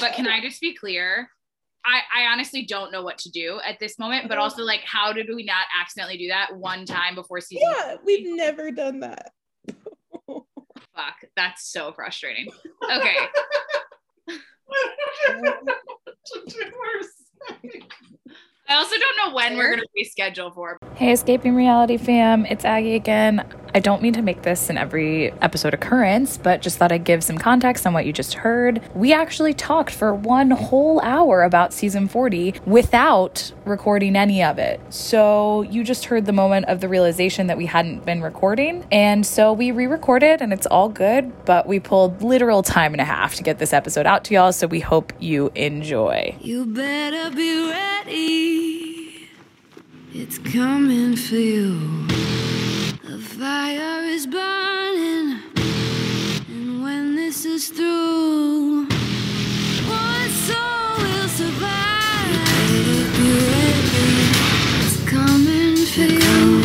But can I just be clear? I, I honestly don't know what to do at this moment, but also like, how did we not accidentally do that one time before season? Yeah, we've never done that. Fuck, that's so frustrating. Okay. I also don't know when we're gonna reschedule for. Hey, Escaping Reality fam, it's Aggie again. I don't mean to make this an every episode occurrence, but just thought I'd give some context on what you just heard. We actually talked for one whole hour about season 40 without recording any of it. So you just heard the moment of the realization that we hadn't been recording. And so we re recorded and it's all good, but we pulled literal time and a half to get this episode out to y'all. So we hope you enjoy. You better be ready. It's coming for you. The fire is burning. And when this is through, one soul will survive. It's coming for you.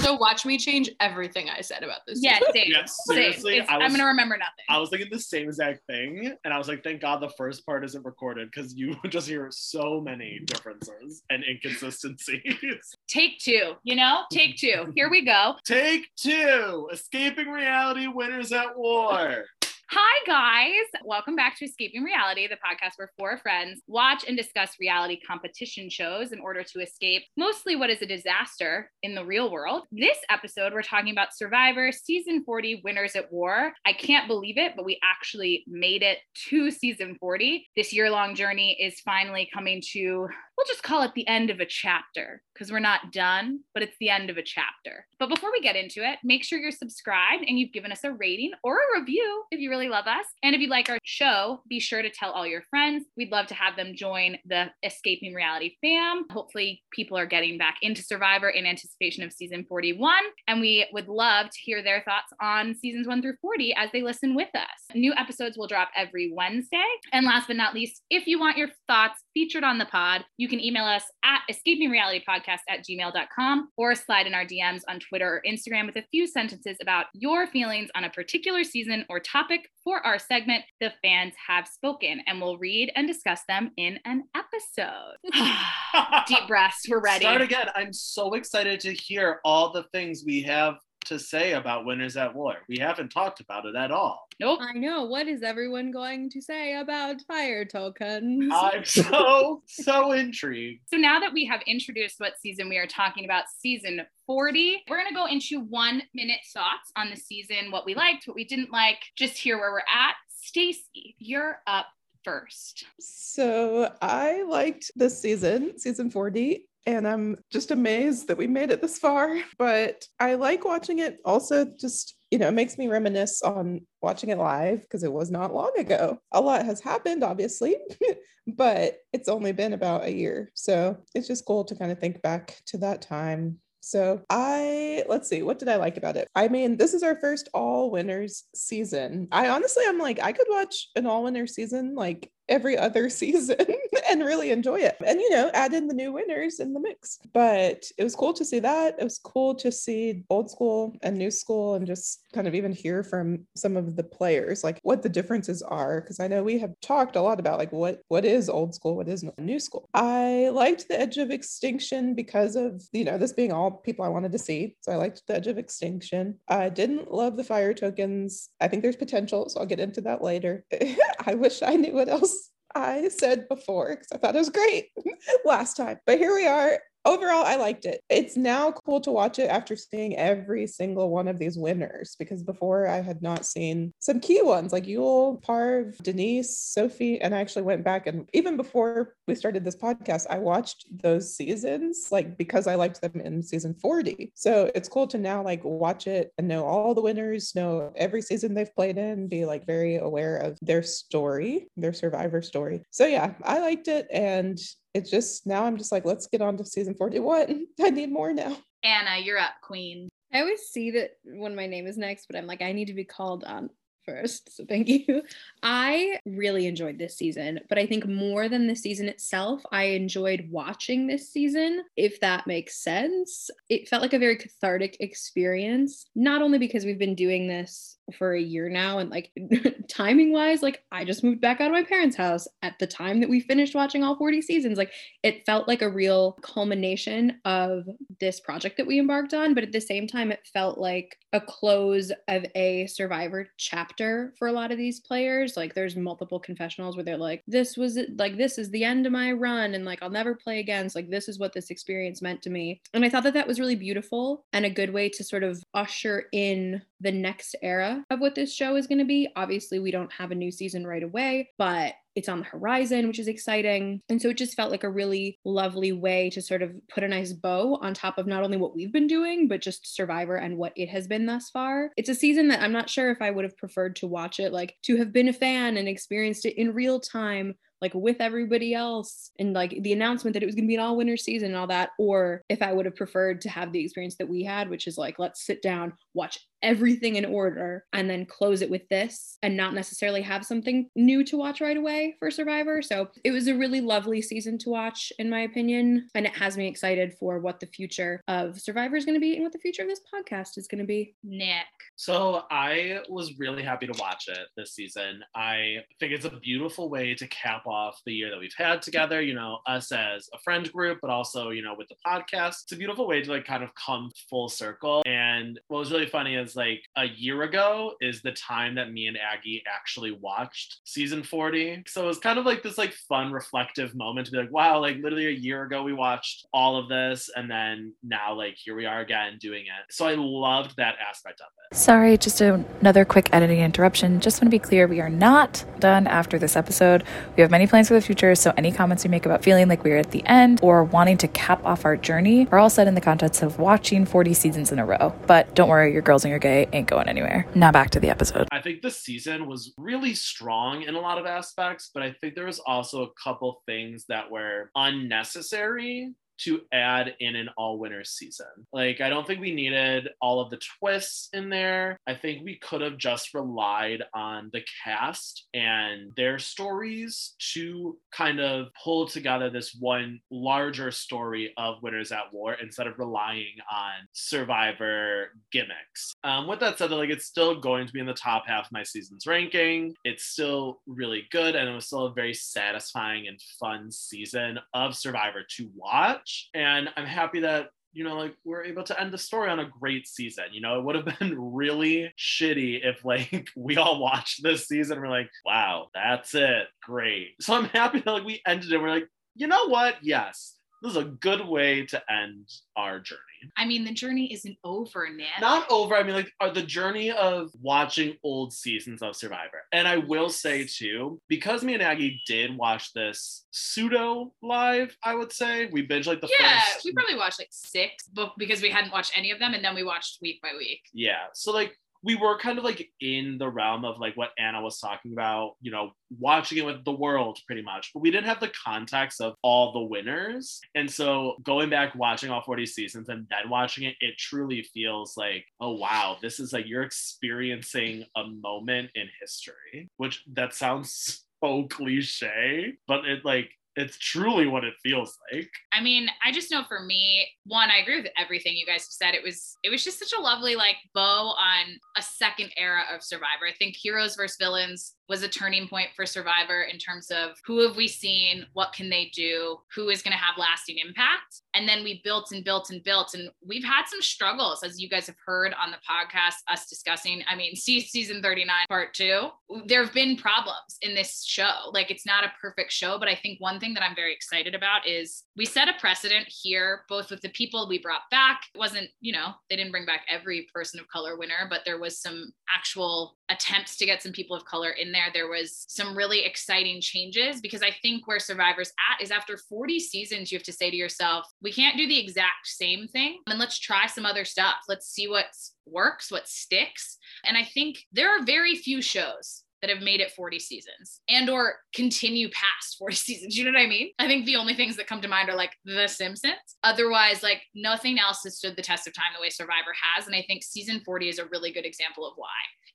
Also, watch me change everything I said about this. Yeah, same. Yes, same. seriously, It's- I I'm gonna remember nothing. I was thinking the same exact thing, and I was like, "Thank God the first part isn't recorded because you just hear so many differences and inconsistencies." Take two, you know? Take two. Here we go. Take two: Escaping Reality Winners at War. Hi, guys. Welcome back to Escaping Reality, the podcast where four friends watch and discuss reality competition shows in order to escape mostly what is a disaster in the real world. This episode, we're talking about Survivor Season 40 Winners at War. I can't believe it, but we actually made it to Season 40. This year long journey is finally coming to, we'll just call it the end of a chapter because we're not done, but it's the end of a chapter. But before we get into it, make sure you're subscribed and you've given us a rating or a review if you really love us. And if you like our show, be sure to tell all your friends. We'd love to have them join the Escaping Reality fam. Hopefully, people are getting back into Survivor in anticipation of season 41. And we would love to hear their thoughts on seasons 1 through 40 as they listen with us. New episodes will drop every Wednesday. And last but not least, if you want your thoughts featured on the pod, you can email us at escapingrealitypodcast at gmail.com or slide in our DMs on Twitter or Instagram with a few sentences about your feelings on a particular season or topic for our segment, The Fans Have Spoken, and we'll read and discuss them in an episode. Deep breaths, we're ready. Start again. I'm so excited to hear all the things we have to say about Winners at War. We haven't talked about it at all. Nope. I know. What is everyone going to say about fire tokens? I'm so so intrigued. So now that we have introduced what season we are talking about, season 40, we're going to go into one minute thoughts on the season, what we liked, what we didn't like, just hear where we're at. Stacy, you're up first. So I liked this season, season 40, and I'm just amazed that we made it this far. But I like watching it also just, you know, it makes me reminisce on watching it live because it was not long ago. A lot has happened, obviously, but it's only been about a year. So it's just cool to kind of think back to that time. So I let's see, what did I like about it? I mean, this is our first all winners season. I honestly I'm like, I could watch an all winner season like every other season and really enjoy it. And you know, add in the new winners in the mix. But it was cool to see that. It was cool to see old school and new school and just kind of even hear from some of the players like what the differences are because I know we have talked a lot about like what what is old school, what is new school. I liked the edge of extinction because of, you know, this being all people I wanted to see. So I liked the edge of extinction. I didn't love the fire tokens. I think there's potential, so I'll get into that later. I wish I knew what else I said before because I thought it was great last time. But here we are. Overall, I liked it. It's now cool to watch it after seeing every single one of these winners because before I had not seen some key ones like Yul, Parv, Denise, Sophie, and I actually went back and even before we started this podcast, I watched those seasons like because I liked them in season 40. So it's cool to now like watch it and know all the winners, know every season they've played in, be like very aware of their story, their survivor story. So yeah, I liked it and it's just now I'm just like, let's get on to season 41. I need more now. Anna, you're up, queen. I always see that when my name is next, but I'm like, I need to be called on first. So thank you. I really enjoyed this season, but I think more than the season itself, I enjoyed watching this season, if that makes sense. It felt like a very cathartic experience, not only because we've been doing this for a year now and like timing wise like i just moved back out of my parents house at the time that we finished watching all 40 seasons. Like it felt like a real culmination of this project that we embarked on but at the same time it felt like a close of a survivor chapter for a lot of these players. Like there's multiple confessionals where they're like this was like this is the end of my run and like i'll never play again. So like this is what this experience meant to me. And i thought that that was really beautiful and a good way to sort of usher in the next era of what this show is going to be. Obviously, we don't have a new season right away, but it's on the horizon, which is exciting. And so it just felt like a really lovely way to sort of put a nice bow on top of not only what we've been doing, but just Survivor and what it has been thus far. It's a season that I'm not sure if I would have preferred to watch it, like to have been a fan and experienced it in real time like with everybody else and like the announcement that it was going to be an all winter season and all that or if i would have preferred to have the experience that we had which is like let's sit down watch everything in order and then close it with this and not necessarily have something new to watch right away for Survivor. So it was a really lovely season to watch, in my opinion. And it has me excited for what the future of Survivor is going to be and what the future of this podcast is going to be. Nick. So I was really happy to watch it this season. I think it's a beautiful way to cap off the year that we've had together, you know, us as a friend group, but also, you know, with the podcast. It's a beautiful way to like kind of come full circle. And what was really funny is like a year ago is the time that me and Aggie actually watched season 40. So it was kind of like this like fun reflective moment to be like, wow, like literally a year ago we watched all of this and then now like here we are again doing it. So I loved that aspect of it. Sorry, just a- another quick editing interruption. Just want to be clear, we are not done after this episode. We have many plans for the future, so any comments we make about feeling like we're at the end or wanting to cap off our journey are all said in the context of watching 40 seasons in a row. But don't worry, your girls and your gay ain't going anywhere. Now back to the episode. I think this season was really strong in a lot of aspects, but I think there was also a couple things that were unnecessary to add in an all winter season. Like, I don't think we needed all of the twists in there. I think we could have just relied on the cast and their stories to kind of pull together this one larger story of Winners at War instead of relying on survivor gimmicks. Um, with that said, like, it's still going to be in the top half of my season's ranking. It's still really good, and it was still a very satisfying and fun season of Survivor to watch and I'm happy that you know, like we're able to end the story on a great season. You know, it would have been really shitty if like we all watched this season and we're like, wow, that's it. Great. So I'm happy that like we ended it. We're like, you know what? Yes, this is a good way to end our journey. I mean, the journey isn't over, Nick. Not over. I mean, like uh, the journey of watching old seasons of Survivor. And I will say too, because me and Aggie did watch this pseudo live, I would say we binge like the yeah, first. we probably watched like six, but because we hadn't watched any of them, and then we watched week by week. Yeah. So like we were kind of like in the realm of like what Anna was talking about, you know, watching it with the world pretty much, but we didn't have the context of all the winners. And so going back, watching all 40 seasons and then watching it, it truly feels like, oh wow, this is like you're experiencing a moment in history, which that sounds so cliche, but it like it's truly what it feels like. I mean, I just know for me, one, I agree with everything you guys have said. It was it was just such a lovely like bow on a second era of Survivor. I think Heroes versus Villains was a turning point for Survivor in terms of who have we seen, what can they do, who is going to have lasting impact. And then we built and built and built. And we've had some struggles, as you guys have heard on the podcast, us discussing. I mean, see season 39, part two. There have been problems in this show. Like, it's not a perfect show, but I think one thing that I'm very excited about is we set a precedent here, both with the people we brought back. It wasn't, you know, they didn't bring back every person of color winner, but there was some actual attempts to get some people of color in there. There was some really exciting changes because I think where Survivor's at is after 40 seasons, you have to say to yourself, we can't do the exact same thing. And let's try some other stuff. Let's see what works, what sticks. And I think there are very few shows that have made it 40 seasons and or continue past 40 seasons you know what i mean i think the only things that come to mind are like the simpsons otherwise like nothing else has stood the test of time the way survivor has and i think season 40 is a really good example of why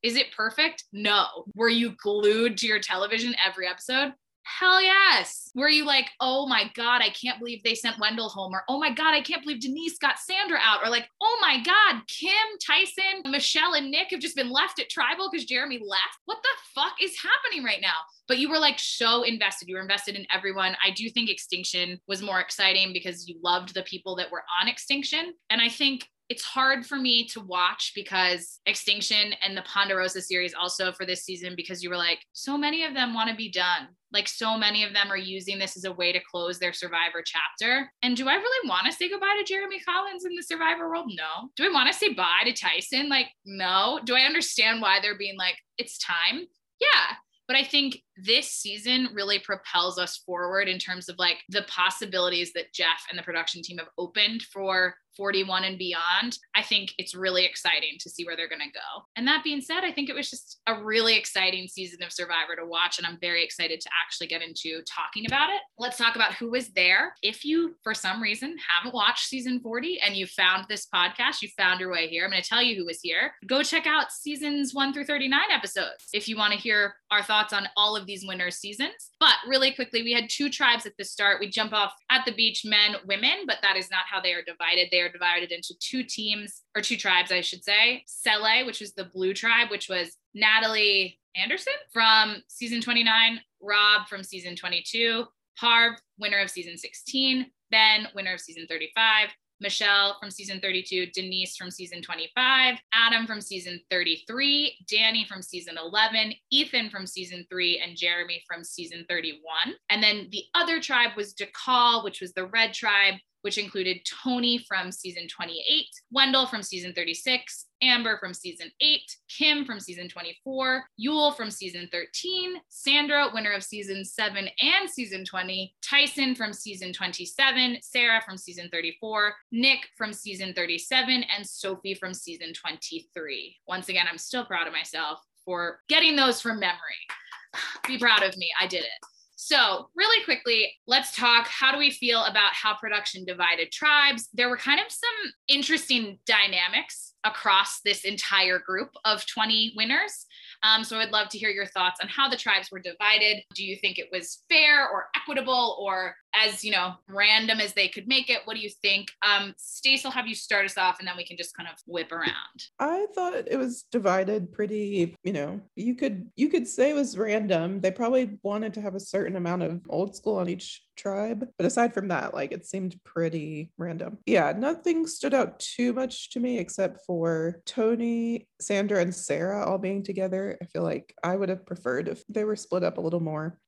Is it perfect? No. Were you glued to your television every episode? Hell yes. Were you like, oh my God, I can't believe they sent Wendell home? Or oh my God, I can't believe Denise got Sandra out. Or like, oh my God, Kim, Tyson, Michelle, and Nick have just been left at tribal because Jeremy left. What the fuck is happening right now? But you were like so invested. You were invested in everyone. I do think Extinction was more exciting because you loved the people that were on Extinction. And I think it's hard for me to watch because Extinction and the Ponderosa series also for this season because you were like, so many of them want to be done. Like, so many of them are using this as a way to close their Survivor chapter. And do I really want to say goodbye to Jeremy Collins in the Survivor world? No. Do I want to say bye to Tyson? Like, no. Do I understand why they're being like, it's time? Yeah. But I think this season really propels us forward in terms of like the possibilities that Jeff and the production team have opened for 41 and beyond. I think it's really exciting to see where they're going to go. And that being said, I think it was just a really exciting season of Survivor to watch. And I'm very excited to actually get into talking about it. Let's talk about who was there. If you, for some reason, haven't watched season 40 and you found this podcast, you found your way here. I'm going to tell you who was here. Go check out seasons 1 through 39 episodes if you want to hear our thoughts on all of these winners' seasons. But really quickly, we had two tribes at the start. We jump off at the beach, men, women, but that is not how they are divided. They divided into two teams or two tribes, I should say. Sele, which was the blue tribe, which was Natalie Anderson from season 29, Rob from season 22, Parv, winner of season 16, Ben, winner of season 35, Michelle from season 32, Denise from season 25, Adam from season 33, Danni from season 11, Ethan from season 3, and Jeremy from season 31. And then the other tribe was Dakal, which was the red tribe, which included Tony from season 28, Wendell from season 36, Amber from season 8, Kim from season 24, Yul from season 13, Sandra, winner of season 7 and season 20, Tyson from season 27, Sarah from season 34, Nick from season 37, and Sophie from season 23. Once again, I'm still proud of myself for getting those from memory. Be proud of me. I did it. So, really quickly, let's talk how do we feel about how production divided tribes? There were kind of some interesting dynamics across this entire group of 20 winners. Um, so I'd love to hear your thoughts on how the tribes were divided. Do you think it was fair or equitable or as you know random as they could make it? What do you think? Um, Stace, I'll have you start us off, and then we can just kind of whip around. I thought it was divided pretty, you know, you could you could say it was random. They probably wanted to have a certain amount of old school on each tribe. But aside from that, like it seemed pretty random. Yeah, nothing stood out too much to me except for Tony, Sandra, and Sarah all being together. I feel like I would have preferred if they were split up a little more.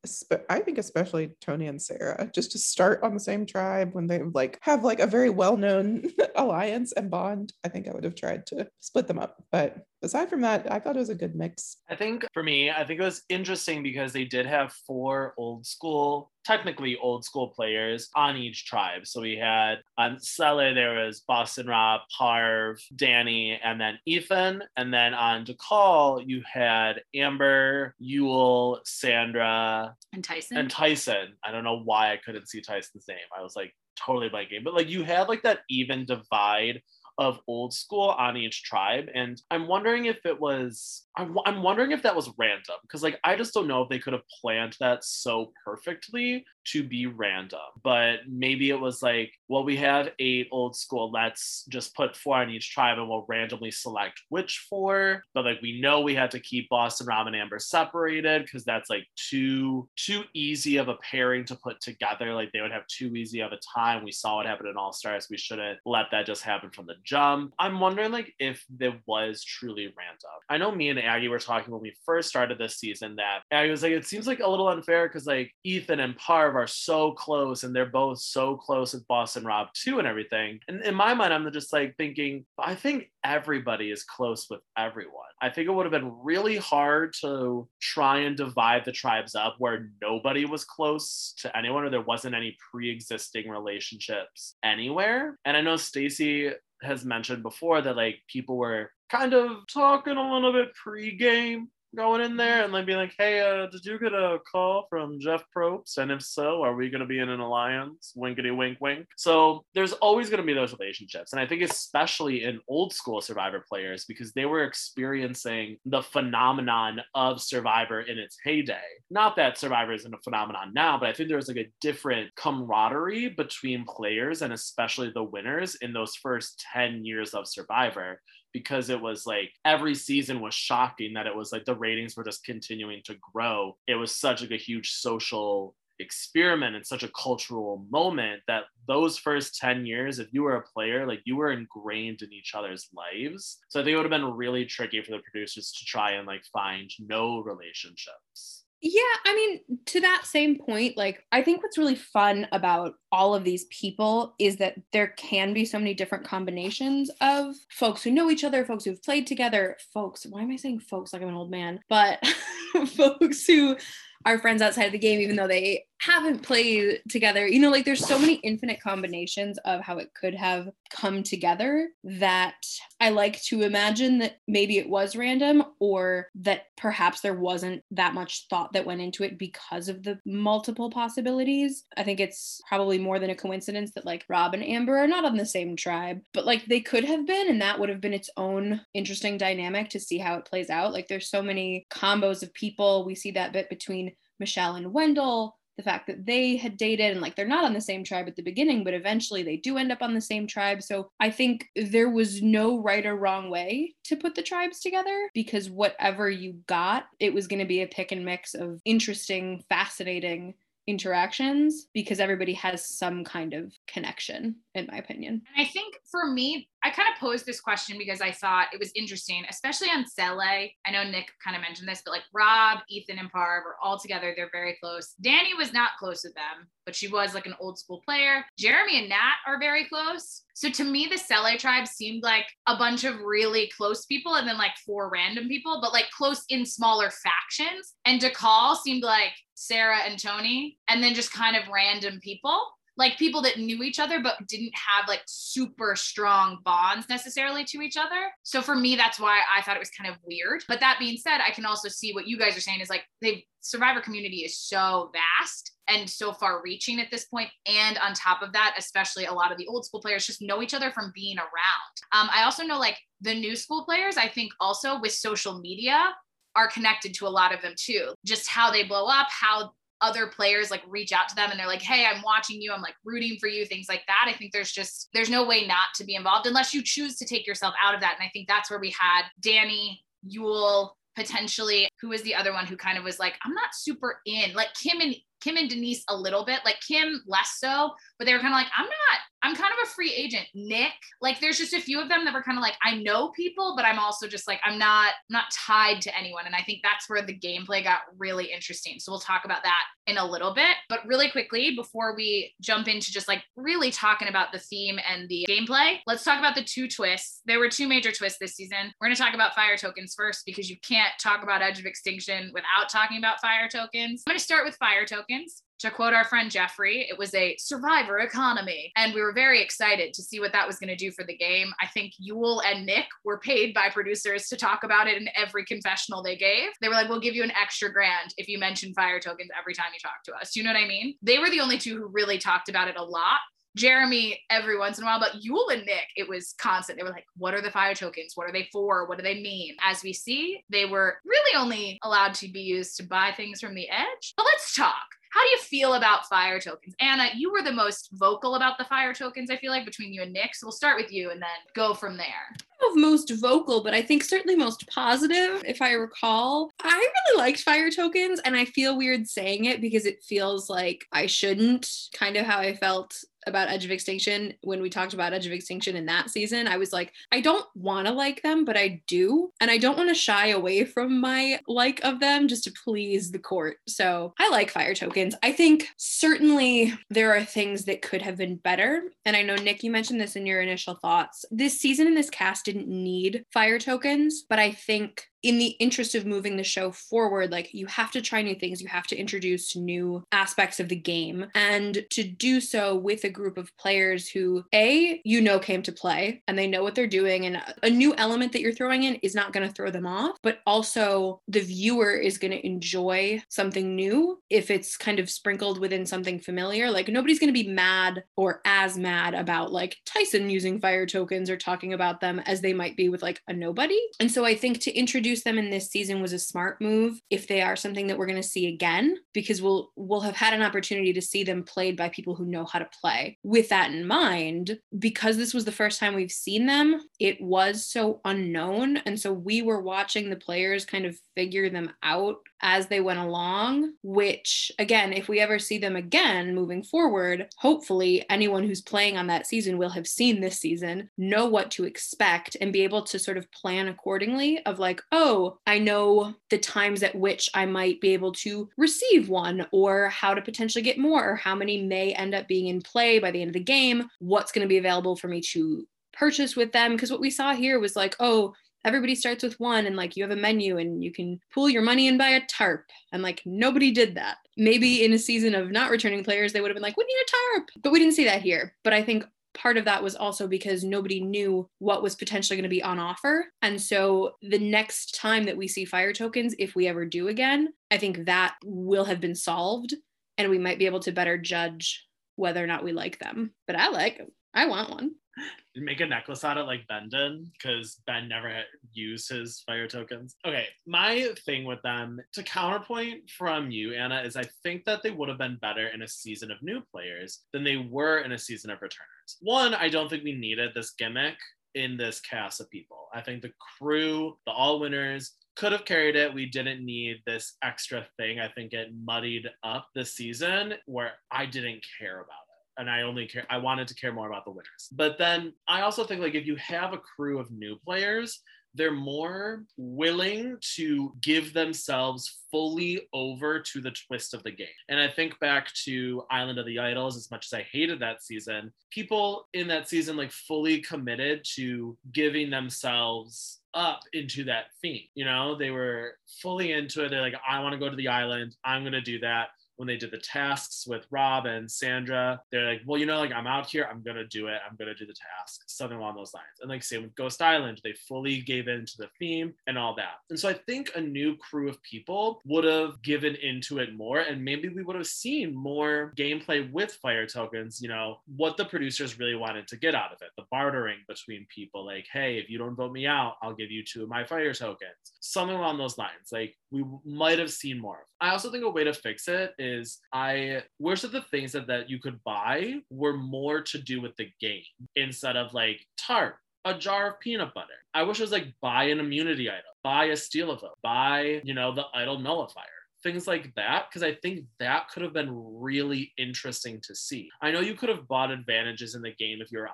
I think especially Tony and Sarah, just to start on the same tribe when they like have like a very well-known alliance and bond. I think I would have tried to split them up. But aside from that, I thought it was a good mix. I think for me, I think it was interesting because they did have four old school, technically old school players on each tribe. So we had on Sele, there was Boston Rob, Parv, Danni, and then Ethan. And then on Dakal, you had Amber, Yul, Sandra, And Tyson. and Tyson. I don't know why I couldn't see Tyson's name. I was like totally blanking. But like you had like that even divide of old school on each tribe. And I'm wondering if it was, I'm, I'm wondering if that was random because, like, I just don't know if they could have planned that so perfectly to be random. But maybe it was like, well, we have eight old school, let's just put four on each tribe and we'll randomly select which four. But like, we know we had to keep Boston, Rob, and Amber separated because that's like too, too easy of a pairing to put together. Like, they would have too easy of a time. We saw what happened in All Stars. We shouldn't let that just happen from the jump. I'm wondering like if it was truly random. I know me and Aggie were talking when we first started this season that Aggie was like, it seems like a little unfair because like Ethan and Parv are so close and they're both so close with Boston Rob too and everything. And in my mind, I'm just like thinking, I think everybody is close with everyone. I think it would have been really hard to try and divide the tribes up where nobody was close to anyone or there wasn't any pre-existing relationships anywhere. And I know Stacy has mentioned before that like people were kind of talking a little bit pre-game going in there and like being like, hey, uh, did you get a call from Jeff Probst? And if so, are we going to be in an alliance? Winkety wink wink. So there's always going to be those relationships. And I think especially in old school Survivor players, because they were experiencing the phenomenon of Survivor in its heyday. Not that Survivor isn't a phenomenon now, but I think there's like a different camaraderie between players and especially the winners in those first 10 years of Survivor because it was like every season was shocking that it was like the ratings were just continuing to grow. It was such like a huge social experiment and such a cultural moment that those first 10 years if you were a player like you were ingrained in each other's lives so i think it would have been really tricky for the producers to try and like find no relationships Yeah, I mean, to that same point, like, I think what's really fun about all of these people is that there can be so many different combinations of folks who know each other, folks who've played together, folks, why am I saying folks like I'm an old man? But folks who are friends outside of the game, even though they haven't played together. You know, like there's so many infinite combinations of how it could have come together that I like to imagine that maybe it was random or that perhaps there wasn't that much thought that went into it because of the multiple possibilities. I think it's probably more than a coincidence that like Rob and Amber are not on the same tribe, but like they could have been, and that would have been its own interesting dynamic to see how it plays out. Like there's so many combos of people. We see that bit between Michelle and Wendell the fact that they had dated and like they're not on the same tribe at the beginning, but eventually they do end up on the same tribe. So I think there was no right or wrong way to put the tribes together because whatever you got, it was going to be a pick and mix of interesting, fascinating interactions because everybody has some kind of connection, in my opinion. And I think for me, I kind of posed this question because I thought it was interesting, especially on Sele. I know Nick kind of mentioned this, but like Rob, Ethan, and Parv are all together. They're very close. Danni was not close with them, but she was like an old school player. Jeremy and Nat are very close. So to me, the Sele tribe seemed like a bunch of really close people and then like four random people, but like close in smaller factions. And Dakal seemed like Sarah and Tony, and then just kind of random people like people that knew each other but didn't have like super strong bonds necessarily to each other. So for me, that's why I thought it was kind of weird. But that being said, I can also see what you guys are saying is like the survivor community is so vast and so far reaching at this point. and on top of that especially a lot of the old school players just know each other from being around um, i also know like the new school players i think also with social media are connected to a lot of them too just how they blow up how other players like reach out to them and they're like hey i'm watching you. I'm like rooting for you things like that. I think there's just there's no way not to be involved unless you choose to take yourself out of that. And i think that's where we had danni yul potentially who was the other one who kind of was like i'm not super in like kim and kim and denise a little bit like kim less so but they were kind of like i'm not i'm kind of a free agent. Nick like there's just a few of them that were kind of like i know people but i'm also just like i'm not not tied to anyone. And i think that's where the gameplay got really interesting. So we'll talk about that in a little bit. But really quickly before we jump into just like really talking about the theme and the gameplay let's talk about the two twists. There were two major twists this season. We're going to talk about fire tokens first because you can't talk about edge of extinction without talking about fire tokens. I'm going to start with fire tokens to quote our friend Jeffrey, it was a survivor economy. And we were very excited to see what that was going to do for the game. I think Yul and Nick were paid by producers to talk about it in every confessional they gave. They were like, we'll give you an extra grand if you mention fire tokens every time you talk to us. You know what I mean? They were the only two who really talked about it a lot. Jeremy every once in a while, but Yul and Nick, it was constant. They were like, what are the fire tokens? What are they for? What do they mean? As we see, they were really only allowed to be used to buy things from the edge. But let's talk. How do you feel about fire tokens? Anna, you were the most vocal about the fire tokens, I feel like, between you and Nick. So we'll start with you and then go from there. most vocal, but I think certainly most positive, if I recall. I really liked fire tokens, and I feel weird saying it because it feels like I shouldn't, kind of how I felt about Edge of Extinction when we talked about Edge of Extinction in that season. I was like, I don't want to like them, but I do. And I don't want to shy away from my like of them just to please the court. So I like fire tokens. I think certainly there are things that could have been better. And I know, Nick, you mentioned this in your initial thoughts. This season and this cast didn't need fire tokens, but I think in the interest of moving the show forward, like you have to try new things, you have to introduce new aspects of the game, and to do so with a group of players who, A, you know, came to play and they know what they're doing, and a new element that you're throwing in is not going to throw them off, but also the viewer is going to enjoy something new if it's kind of sprinkled within something familiar. Like nobody's going to be mad or as mad about like Tyson using fire tokens or talking about them as they might be with like a nobody. And so I think to introduce them in this season was a smart move if they are something that we're going to see again because we'll we'll have had an opportunity to see them played by people who know how to play. With that in mind, because this was the first time we've seen them, it was so unknown and so we were watching the players kind of figure them out as they went along, which again, if we ever see them again moving forward, hopefully anyone who's playing on that season will have seen this season, know what to expect, and be able to sort of plan accordingly of like, oh, I know the times at which I might be able to receive one, or how to potentially get more, or how many may end up being in play by the end of the game, what's going to be available for me to purchase with them. Because what we saw here was like, oh, everybody starts with one and like you have a menu and you can pool your money and buy a tarp. And like nobody did that. Maybe in a season of not returning players they would have been like we need a tarp. But we didn't see that here. But i think part of that was also because nobody knew what was potentially going to be on offer. And so the next time that we see fire tokens if we ever do again i think that will have been solved and we might be able to better judge whether or not we like them. But i like them. i want one make a necklace out of like Bendon because Ben never used his fire tokens. Okay, my thing with them to counterpoint from you, Anna, is I think that they would have been better in a season of new players than they were in a season of returners. One, I don't think we needed this gimmick in this cast of people. I think the crew, the all winners, could have carried it. We didn't need this extra thing. I think it muddied up the season where I didn't care about and I only care I wanted to care more about the winners. But then I also think like if you have a crew of new players, they're more willing to give themselves fully over to the twist of the game. And I think back to Island of the Idols, as much as I hated that season, people in that season like fully committed to giving themselves up into that theme. You know, they were fully into it. They're like, I want to go to the island. I'm going to do that when they did the tasks with Rob and Sandra, they're like, well, you know, like I'm out here, I'm gonna do it, I'm gonna do the task, something along those lines. And like same with Ghost Island, they fully gave in to the theme and all that. And so I think a new crew of people would have given into it more, and maybe we would have seen more gameplay with fire tokens. You know, what the producers really wanted to get out of it, the bartering between people, like, hey, if you don't vote me out, I'll give you two of my fire tokens, something along those lines. Like we might have seen more. I also think a way to fix it is I wish that the things that, that you could buy were more to do with the game instead of like tart, a jar of peanut butter. I wish it was like buy an immunity item, buy a steal a vote, buy, you know, the idol nullifier things like that because I think that could have been really interesting to see. I know you could have bought advantages in the game if you're on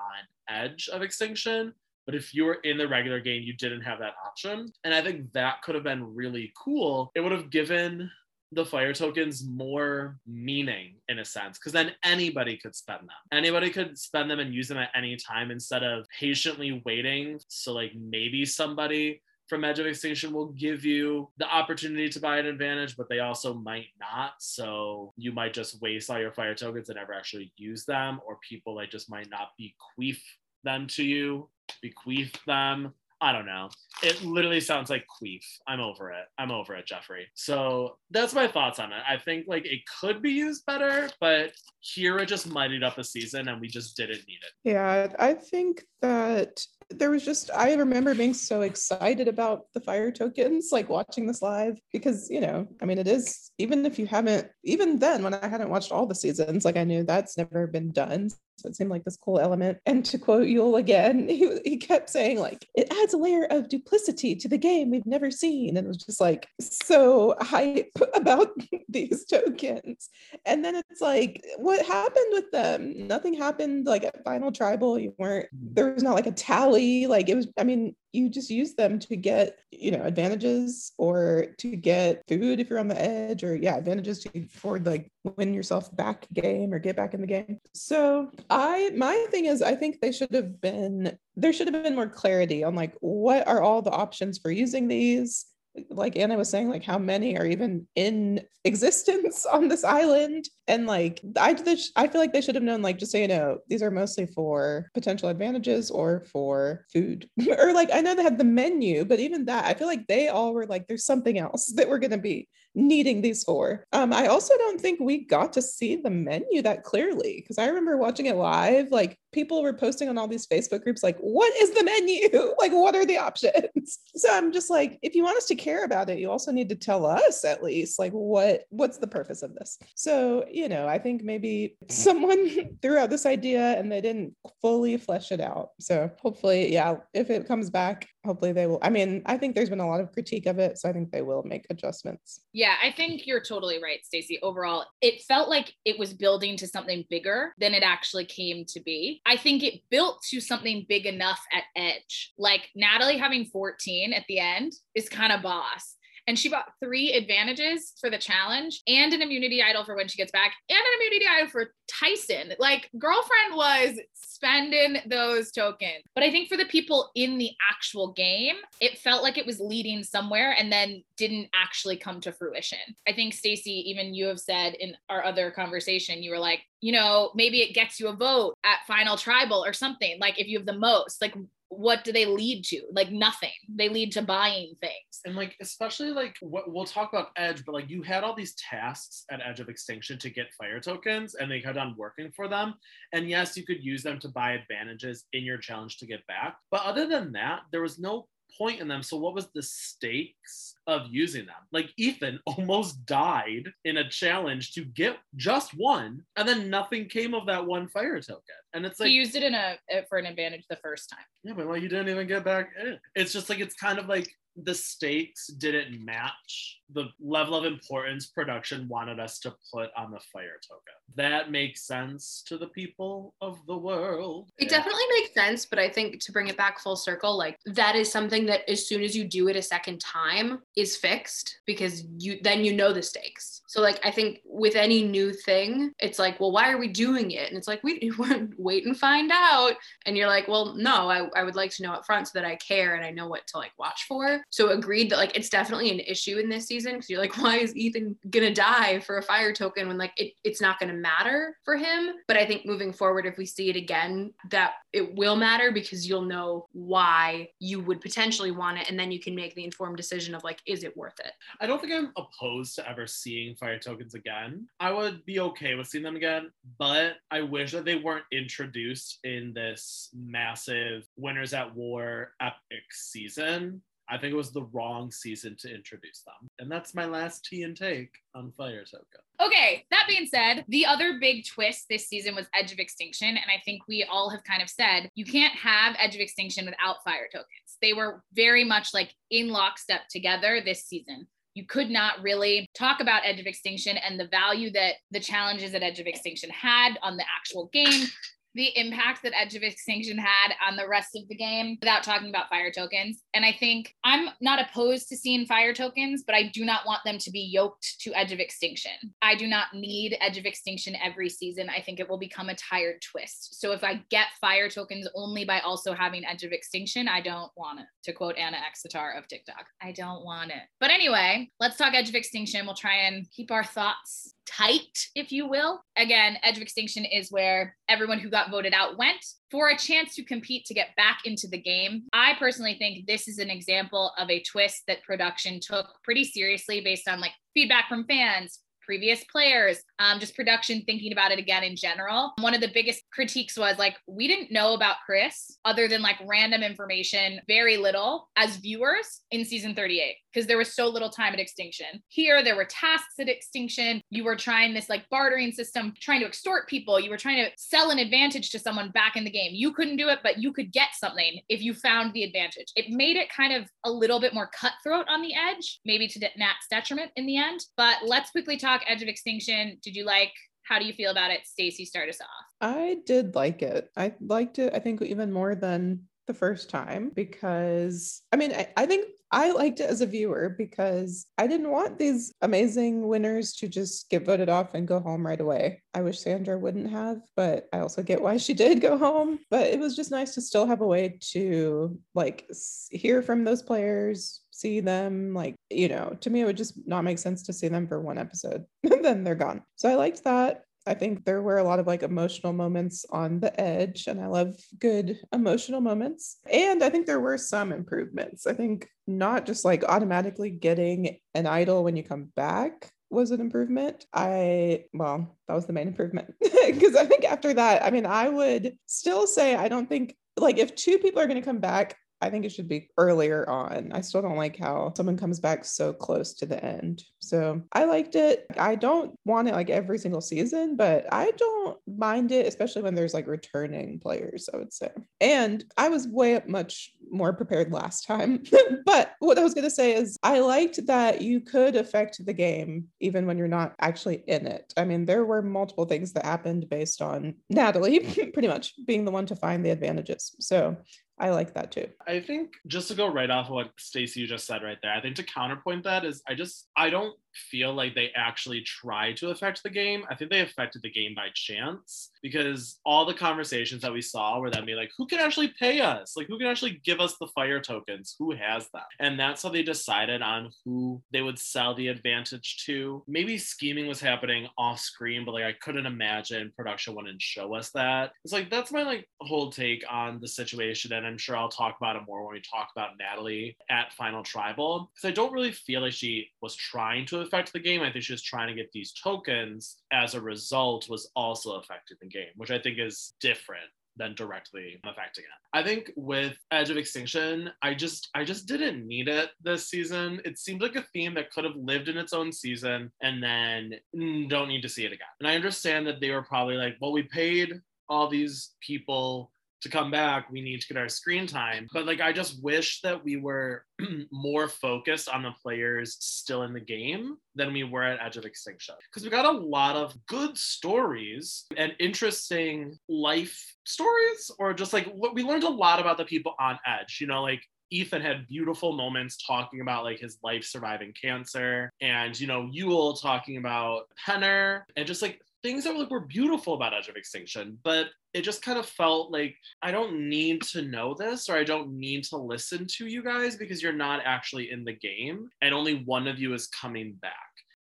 edge of extinction, but if you were in the regular game, you didn't have that option. And I think that could have been really cool. It would have given the fire tokens more meaning in a sense because then anybody could spend them anybody could spend them and use them at any time instead of patiently waiting so like maybe somebody from edge of extinction will give you the opportunity to buy an advantage but they also might not so you might just waste all your fire tokens and never actually use them or people like just might not bequeath them to you bequeath them. I don't know. It literally sounds like queef. I'm over it. I'm over it, Jeffrey. So that's my thoughts on it. I think like it could be used better, but it just muddied up a season and we just didn't need it. Yeah, I think that there was just I remember being so excited about the fire tokens, like watching this live because you know, I mean, it is even if you haven't, even then when I hadn't watched all the seasons, like I knew that's never been done. So it seemed like this cool element. And to quote Yul again, he, he kept saying, like, it adds a layer of duplicity to the game we've never seen. And it was just like so hype about these tokens. And then it's like, what happened with them? Nothing happened like at Final Tribal. You weren't, mm. there was not like a tally. Like it was, I mean, you just use them to get you know advantages or to get food if you're on the edge or yeah advantages to for like win yourself back game or get back in the game. So i my thing is i think they should have been there should have been more clarity on like what are all the options for using these like Anna was saying, like how many are even in existence on this island? And like I I feel like they should have known, like, just so you know, these are mostly for potential advantages or for food. or like I know they had the menu, but even that, I feel like they all were like, there's something else that we're gonna be needing these for. Um, I also don't think we got to see the menu that clearly because I remember watching it live. Like people were posting on all these Facebook groups, like, "What is the menu? like, what are the options?" So I'm just like, if you want us to care about it, you also need to tell us at least, like, what what's the purpose of this? So you know, I think maybe someone threw out this idea and they didn't fully flesh it out. So hopefully, yeah, if it comes back, hopefully they will. I mean, I think there's been a lot of critique of it, so I think they will make adjustments. Yeah, I think you're totally right, Stacey. Overall, it felt like it was building to something bigger than it actually came to be. I think it built to something big enough at Edge. Like Natalie having 14 at the end is kind of boss. And she bought three advantages for the challenge and an immunity idol for when she gets back and an immunity idol for Tyson. Like, girlfriend was spending those tokens. But I think for the people in the actual game, it felt like it was leading somewhere and then didn't actually come to fruition. I think, Stacey, even you have said in our other conversation, you were like, you know, maybe it gets you a vote at final tribal or something. Like, if you have the most, like, what do they lead to? Like nothing. They lead to buying things. and like especially like what we'll talk about edge but like you had all these tasks at edge of extinction to get fire tokens and they kept on working for them and yes you could use them to buy advantages in your challenge to get back but other than that there was no point in them so what was the stakes of using them like ethan almost died in a challenge to get just one and then nothing came of that one fire token and it's like he used it in a for an advantage the first time. yeah, but like you didn't even get back in. It's just like it's kind of like the stakes didn't match the level of importance production wanted us to put on the fire token. That makes sense to the people of the world. It definitely makes sense, but I think to bring it back full circle, like that is something that as soon as you do it a second time is fixed because you then you know the stakes. So like I think with any new thing, it's like, well, why are we doing it? And it's like we wait and find out. And you're like, well, no, I, I would like to know up front so that I care and I know what to like watch for. So agreed that like it's definitely an issue in this season because you're like, why is Ethan gonna die for a fire token when like it, it's not gonna matter for him? But I think moving forward, if we see it again, that it will matter because you'll know why you would potentially want it, and then you can make the informed decision of like, is it worth it? I don't think I'm opposed to ever seeing fire tokens again. I would be okay with seeing them again, but I wish that they weren't introduced in this massive Winners at War epic season. I think it was the wrong season to introduce them. And that's my last tea and take on Fire Token. Okay, that being said, the other big twist this season was Edge of Extinction. And I think we all have kind of said you can't have Edge of Extinction without fire tokens. They were very much like in lockstep together this season. You could not really talk about Edge of Extinction and the value that the challenges that Edge of Extinction had on the actual game, the impact that Edge of Extinction had on the rest of the game without talking about fire tokens. And I think I'm not opposed to seeing fire tokens, but I do not want them to be yoked to Edge of Extinction. I do not need Edge of Extinction every season. I think it will become a tired twist. So if I get fire tokens only by also having Edge of Extinction, I don't want it. To quote Anna Exetar of TikTok, I don't want it. But anyway, let's talk Edge of Extinction. We'll try and keep our thoughts tight, if you will. Again, Edge of Extinction is where everyone who got voted out went for a chance to compete to get back into the game. I personally think this is an example of a twist that production took pretty seriously based on like feedback from fans. Previous players, um, just production thinking about it again in general. One of the biggest critiques was like, we didn't know about Chris other than like random information, very little as viewers in season 38 because there was so little time at extinction. Here, there were tasks at extinction. You were trying this like bartering system, trying to extort people. You were trying to sell an advantage to someone back in the game. You couldn't do it, but you could get something if you found the advantage. It made it kind of a little bit more cutthroat on the edge, maybe to Nat's detriment in the end. But let's quickly talk Edge of Extinction. Did you like? How do you feel about it? Stacey, start us off. I did like it. I liked it, I think, even more than the first time because I mean, I, I think I liked it as a viewer because I didn't want these amazing winners to just get voted off and go home right away. I wish Sandra wouldn't have, but I also get why she did go home. But it was just nice to still have a way to like hear from those players, see them. Like, you know, to me, it would just not make sense to see them for one episode and then they're gone. So I liked that. I think there were a lot of like emotional moments on the edge, and I love good emotional moments. And I think there were some improvements. I think not just like automatically getting an idol when you come back was an improvement. I, well, that was the main improvement. Because I think after that, I mean, I would still say I don't think like if two people are going to come back, I think it should be earlier on. I still don't like how someone comes back so close to the end. So I liked it. I don't want it like every single season, but I don't mind it, especially when there's like returning players, I would say. And I was way much more prepared last time. but what I was going to say is I liked that you could affect the game even when you're not actually in it. I mean, there were multiple things that happened based on Natalie pretty much being the one to find the advantages. So I like that too. I think just to go right off of what Stacey you just said right there, I think to counterpoint that is I just I don't feel like they actually tried to affect the game. I think they affected the game by chance because all the conversations that we saw were them being like, who can actually pay us? Like, who can actually give us the fire tokens? Who has that? And that's how they decided on who they would sell the advantage to. Maybe scheming was happening off screen, but like, I couldn't imagine production wouldn't show us that. It's like, that's my like whole take on the situation. And I'm sure I'll talk about it more when we talk about Natalie at Final Tribal because I don't really feel like she was trying to affect the game. I think she was trying to get these tokens as a result was also affecting the game, which I think is different than directly affecting it. I think with Edge of Extinction, I just I just didn't need it this season. It seemed like a theme that could have lived in its own season and then mm, don't need to see it again. And I understand that they were probably like, well, we paid all these people to come back, we need to get our screen time. But like, I just wish that we were more focused on the players still in the game than we were at Edge of Extinction. Because we got a lot of good stories and interesting life stories, or just like we learned a lot about the people on Edge. You know, like Ethan had beautiful moments talking about like his life surviving cancer, and you know, Yul talking about Penner, and just like things that like were beautiful about Edge of Extinction, but it just kind of felt like I don't need to know this or I don't need to listen to you guys because you're not actually in the game and only one of you is coming back.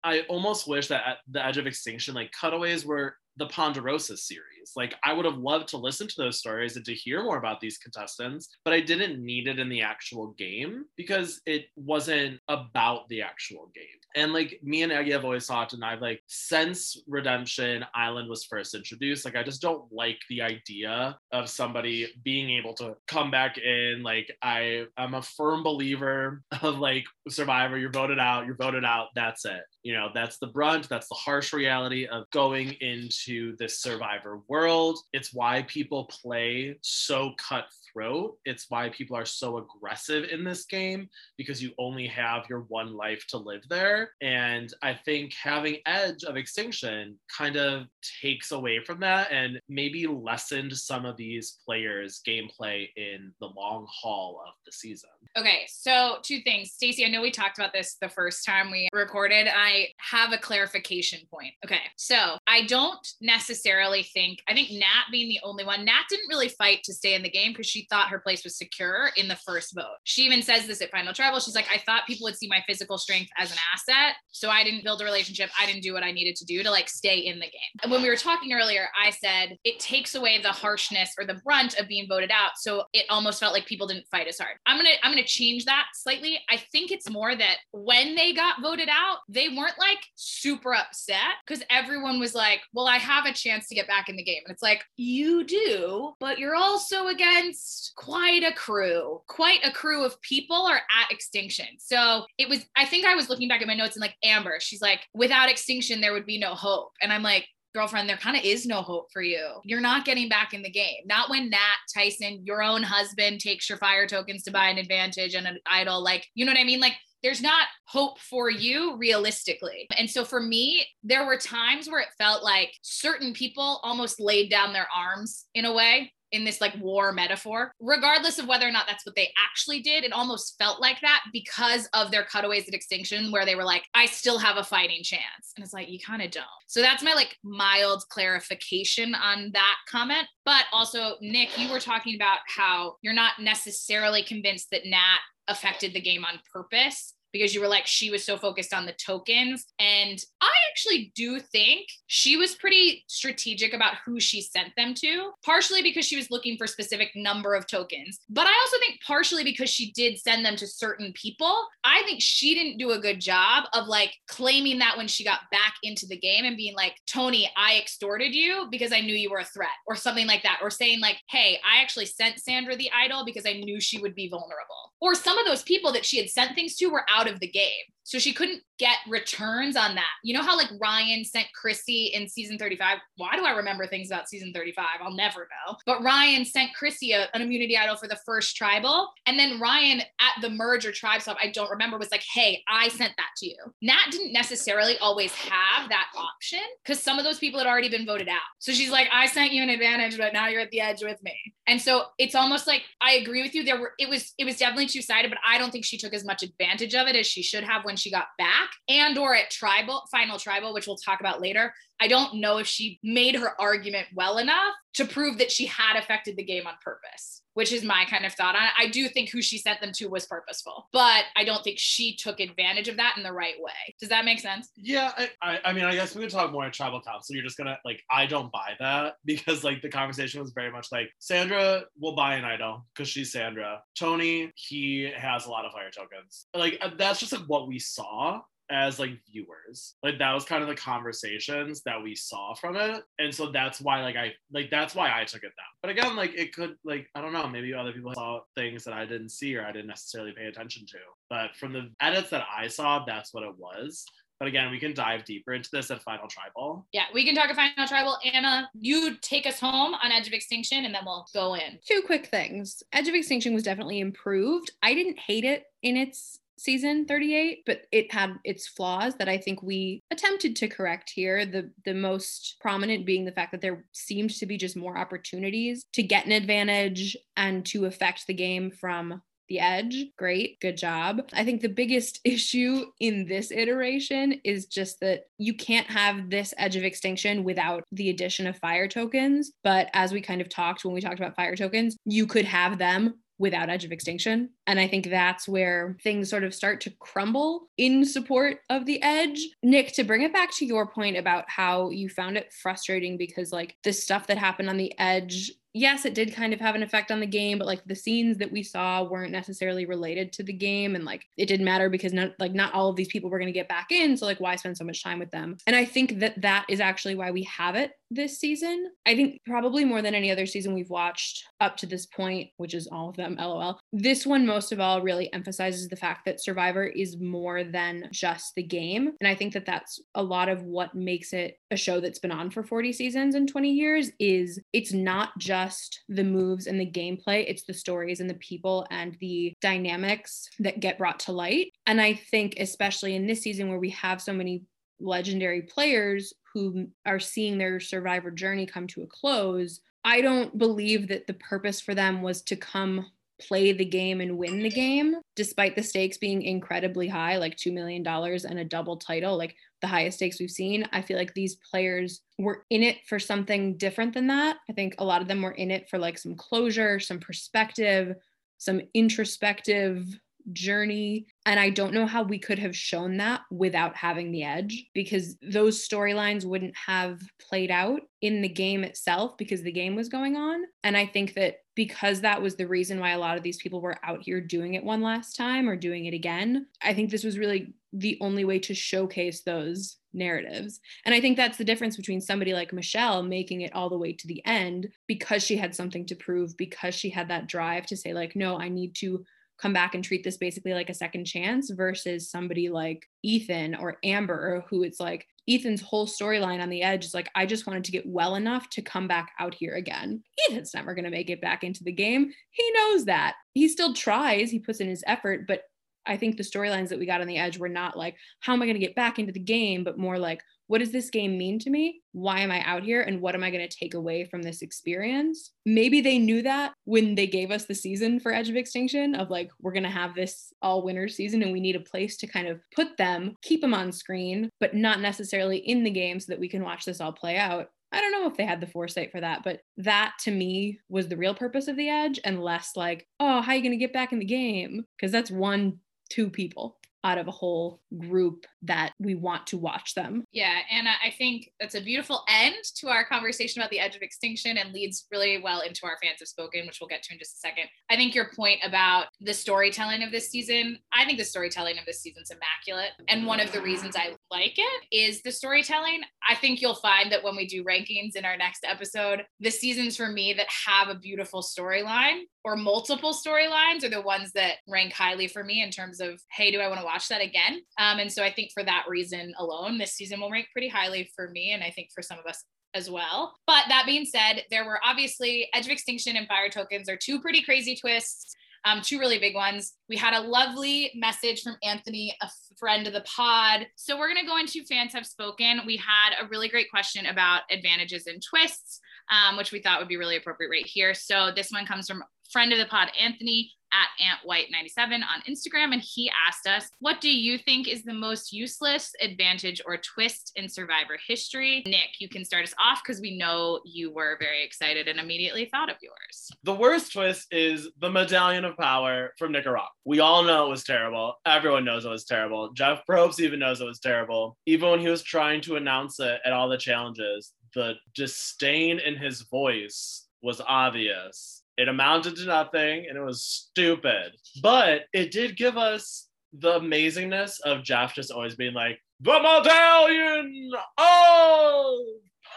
I almost wish that at the Edge of Extinction, like cutaways were the Ponderosa series. Like I would have loved to listen to those stories and to hear more about these contestants, but I didn't need it in the actual game because it wasn't about the actual game. And like me and Aggie have always talked, and I've like since Redemption Island was first introduced, like I just don't like the idea of somebody being able to come back in. Like I I'm a firm believer of like Survivor, you're voted out, you're voted out, that's it. You know, that's the brunt, that's the harsh reality of going into this survivor world. It's why people play so cut throat. It's why people are so aggressive in this game because you only have your one life to live there. And I think having Edge of Extinction kind of takes away from that and maybe lessened some of these players' gameplay in the long haul of the season. Okay, so two things. Stacey, I know we talked about this the first time we recorded. I have a clarification point. Okay, so I don't necessarily think, I think Nat being the only one, Nat didn't really fight to stay in the game because she thought her place was secure in the first vote. She even says this at Final Tribal. She's like, I thought people would see my physical strength as an asset. So I didn't build a relationship. I didn't do what I needed to do to like stay in the game. And when we were talking earlier, I said it takes away the harshness or the brunt of being voted out. So it almost felt like people didn't fight as hard. I'm gonna I'm gonna change that slightly. I think it's more that when they got voted out, they weren't like super upset because everyone was like, Well, I have a chance to get back in the game. And it's like, you do, but you're also against quite a crew. Quite a crew of people are at extinction. So it was, I think I was looking back at my notes and like Amber, she's like, without extinction, there would be no hope. And I'm like, girlfriend, there kind of is no hope for you. You're not getting back in the game. Not when Nat Tyson, your own husband, takes your fire tokens to buy an advantage and an idol. Like, you know what I mean? Like, there's not hope for you realistically. And so for me, there were times where it felt like certain people almost laid down their arms in a way in this like war metaphor. Regardless of whether or not that's what they actually did, it almost felt like that because of their cutaways at extinction, where they were like, I still have a fighting chance. And it's like, you kind of don't. So that's my like mild clarification on that comment. But also, Nick, you were talking about how you're not necessarily convinced that Nat affected the game on purpose because you were like she was so focused on the tokens and i actually do think she was pretty strategic about who she sent them to partially because she was looking for specific number of tokens but i also think partially because she did send them to certain people i think she didn't do a good job of like claiming that when she got back into the game and being like tony i extorted you because i knew you were a threat or something like that or saying like hey i actually sent sandra the idol because i knew she would be vulnerable or some of those people that she had sent things to were out of the game. So she couldn't get returns on that. You know how like Ryan sent Chrissy in season 35? Why do I remember things about season 35? I'll never know. But Ryan sent Chrissy a, an immunity idol for the first tribal. And then Ryan at the merge or tribe swap, I don't remember, was like, hey, I sent that to you. Nat didn't necessarily always have that option because some of those people had already been voted out. So she's like, I sent you an advantage, but now you're at the edge with me. And so it's almost like I agree with you. There were it was it was definitely two-sided, but I don't think she took as much advantage of it as she should have when she got back and or at tribal final tribal which we'll talk about later i don't know if she made her argument well enough to prove that she had affected the game on purpose which is my kind of thought on it i do think who she sent them to was purposeful but i don't think she took advantage of that in the right way does that make sense Yeah, I, I, I mean, I guess we could talk more at tribal council. You're just gonna like, I don't buy that because like the conversation was very much like Sandra will buy an idol because she's Sandra. Tony, he has a lot of fire tokens. Like uh, that's just like what we saw as like viewers. Like that was kind of the conversations that we saw from it, and so that's why like I like that's why I took it down. But again, like it could like I don't know, maybe other people saw things that I didn't see or I didn't necessarily pay attention to. But from the edits that I saw, that's what it was. But again, we can dive deeper into this at Final Tribal. yeah we can talk at final tribal anna you take us home on edge of extinction and then we'll go in Two quick things. Edge of Extinction was definitely improved. I didn't hate it in its season 38 but it had its flaws that i think we attempted to correct here the the most prominent being the fact that there seemed to be just more opportunities to get an advantage and to affect the game from the edge. Great. Good job. I think the biggest issue in this iteration is just that you can't have this edge of extinction without the addition of fire tokens. But as we kind of talked when we talked about fire tokens, you could have them without edge of extinction. And I think that's where things sort of start to crumble in support of the edge. Nick, to bring it back to your point about how you found it frustrating because, like, the stuff that happened on the edge yes, it did kind of have an effect on the game, but like the scenes that we saw weren't necessarily related to the game. And like it didn't matter because not like not all of these people were going to get back in. So like why spend so much time with them? And I think that that is actually why we have it this season. I think probably more than any other season we've watched up to this point, which is all of them, lol. This one, most of all, really emphasizes the fact that Survivor is more than just the game. And I think that that's a lot of what makes it a show that's been on for 40 seasons and 20 years is it's not just the moves and the gameplay, it's the stories and the people and the dynamics that get brought to light. And I think, especially in this season where we have so many legendary players who are seeing their survivor journey come to a close, I don't believe that the purpose for them was to come play the game and win the game, despite the stakes being incredibly high, like $2 million and a double title, like the highest stakes we've seen. I feel like these players were in it for something different than that. I think a lot of them were in it for like some closure, some perspective, some introspective journey. And I don't know how we could have shown that without having the edge because those storylines wouldn't have played out in the game itself because the game was going on. And I think that because that was the reason why a lot of these people were out here doing it one last time or doing it again, I think this was really the only way to showcase those narratives. And I think that's the difference between somebody like Michelle making it all the way to the end because she had something to prove, because she had that drive to say, like, no, I need to come back and treat this basically like a second chance versus somebody like Ethan or Amber, who it's like Ethan's whole storyline on the edge is like, I just wanted to get well enough to come back out here again. Ethan's never going to make it back into the game. He knows that. He still tries, he puts in his effort, but I think the storylines that we got on the edge were not like, how am I going to get back into the game, but more like, what does this game mean to me? Why am I out here? And what am I going to take away from this experience? Maybe they knew that when they gave us the season for Edge of Extinction of like, we're going to have this all winter season and we need a place to kind of put them, keep them on screen, but not necessarily in the game so that we can watch this all play out. I don't know if they had the foresight for that, but that to me was the real purpose of the edge and less like, oh, how are you going to get back in the game? Because that's one, two people out of a whole group that we want to watch them. Yeah, and I think that's a beautiful end to our conversation about the edge of extinction and leads really well into our fans have spoken, which we'll get to in just a second. I think your point about the storytelling of this season, I think the storytelling of this season's immaculate. And one of the reasons I like it is the storytelling. I think you'll find that when we do rankings in our next episode, the seasons for me that have a beautiful storyline or multiple storylines are the ones that rank highly for me in terms of, hey, do I want to watch that again? Um, and so I think for that reason alone, this season will rank pretty highly for me. And I think for some of us as well. But that being said, there were obviously Edge of Extinction and Fire Tokens are two pretty crazy twists. Um, two really big ones. We had a lovely message from Anthony, a friend of the pod. So we're going to go into fans have spoken. We had a really great question about advantages and twists, um, which we thought would be really appropriate right here. So this one comes from friend of the pod, Anthony at AntWhite97 on Instagram. And he asked us, What do you think is the most useless advantage or twist in Survivor history? Nick, you can start us off because we know you were very excited and immediately thought of yours. The worst twist is the Medallion of Power from Nicaragua. We all know it was terrible. Everyone knows it was terrible. Jeff Probst even knows it was terrible. Even when he was trying to announce it at all the challenges, the disdain in his voice was obvious it amounted to nothing and it was stupid. But it did give us the amazingness of Jeff just always being like, the medallion of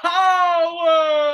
power.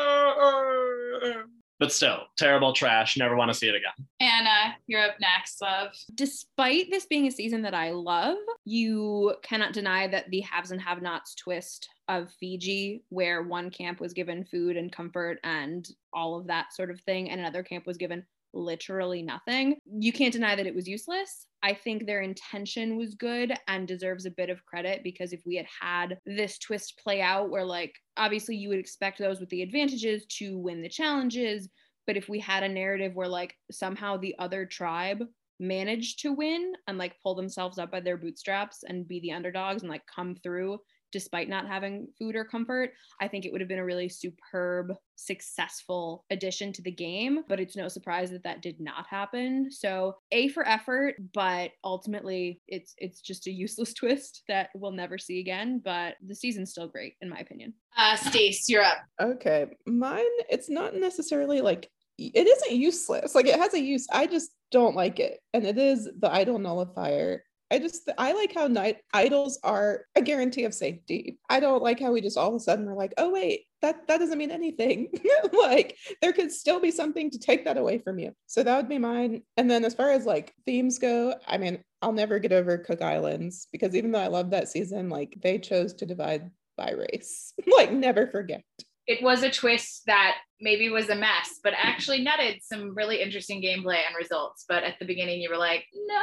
But still, terrible trash. Never want to see it again. Anna, you're up next, love. Despite this being a season that I love, you cannot deny that the haves and have nots twist of Fiji, where one camp was given food and comfort and all of that sort of thing, and another camp was given literally nothing. You can't deny that it was useless. I think their intention was good and deserves a bit of credit because if we had had this twist play out where, like, obviously you would expect those with the advantages to win the challenges, but if we had a narrative where, like, somehow the other tribe managed to win and like pull themselves up by their bootstraps and be the underdogs and like come through despite not having food or comfort. I think it would have been a really superb, successful addition to the game, but it's no surprise that that did not happen. So, A for effort, but ultimately it's it's just a useless twist that we'll never see again, but the season's still great in my opinion. Uh Stace, you're up. Okay. Mine, it's not necessarily like it isn't useless. Like it has a use. I just don't like it. And it is the idol nullifier. I just I like how night idols are a guarantee of safety. I don't like how we just all of a sudden are like, oh wait, that that doesn't mean anything. like there could still be something to take that away from you. So that would be mine. And then as far as like themes go, I mean, I'll never get over Cook Islands because even though I love that season, like they chose to divide by race. like never forget it was a twist that maybe was a mess, but actually netted some really interesting gameplay and results. But at the beginning, you were like, no.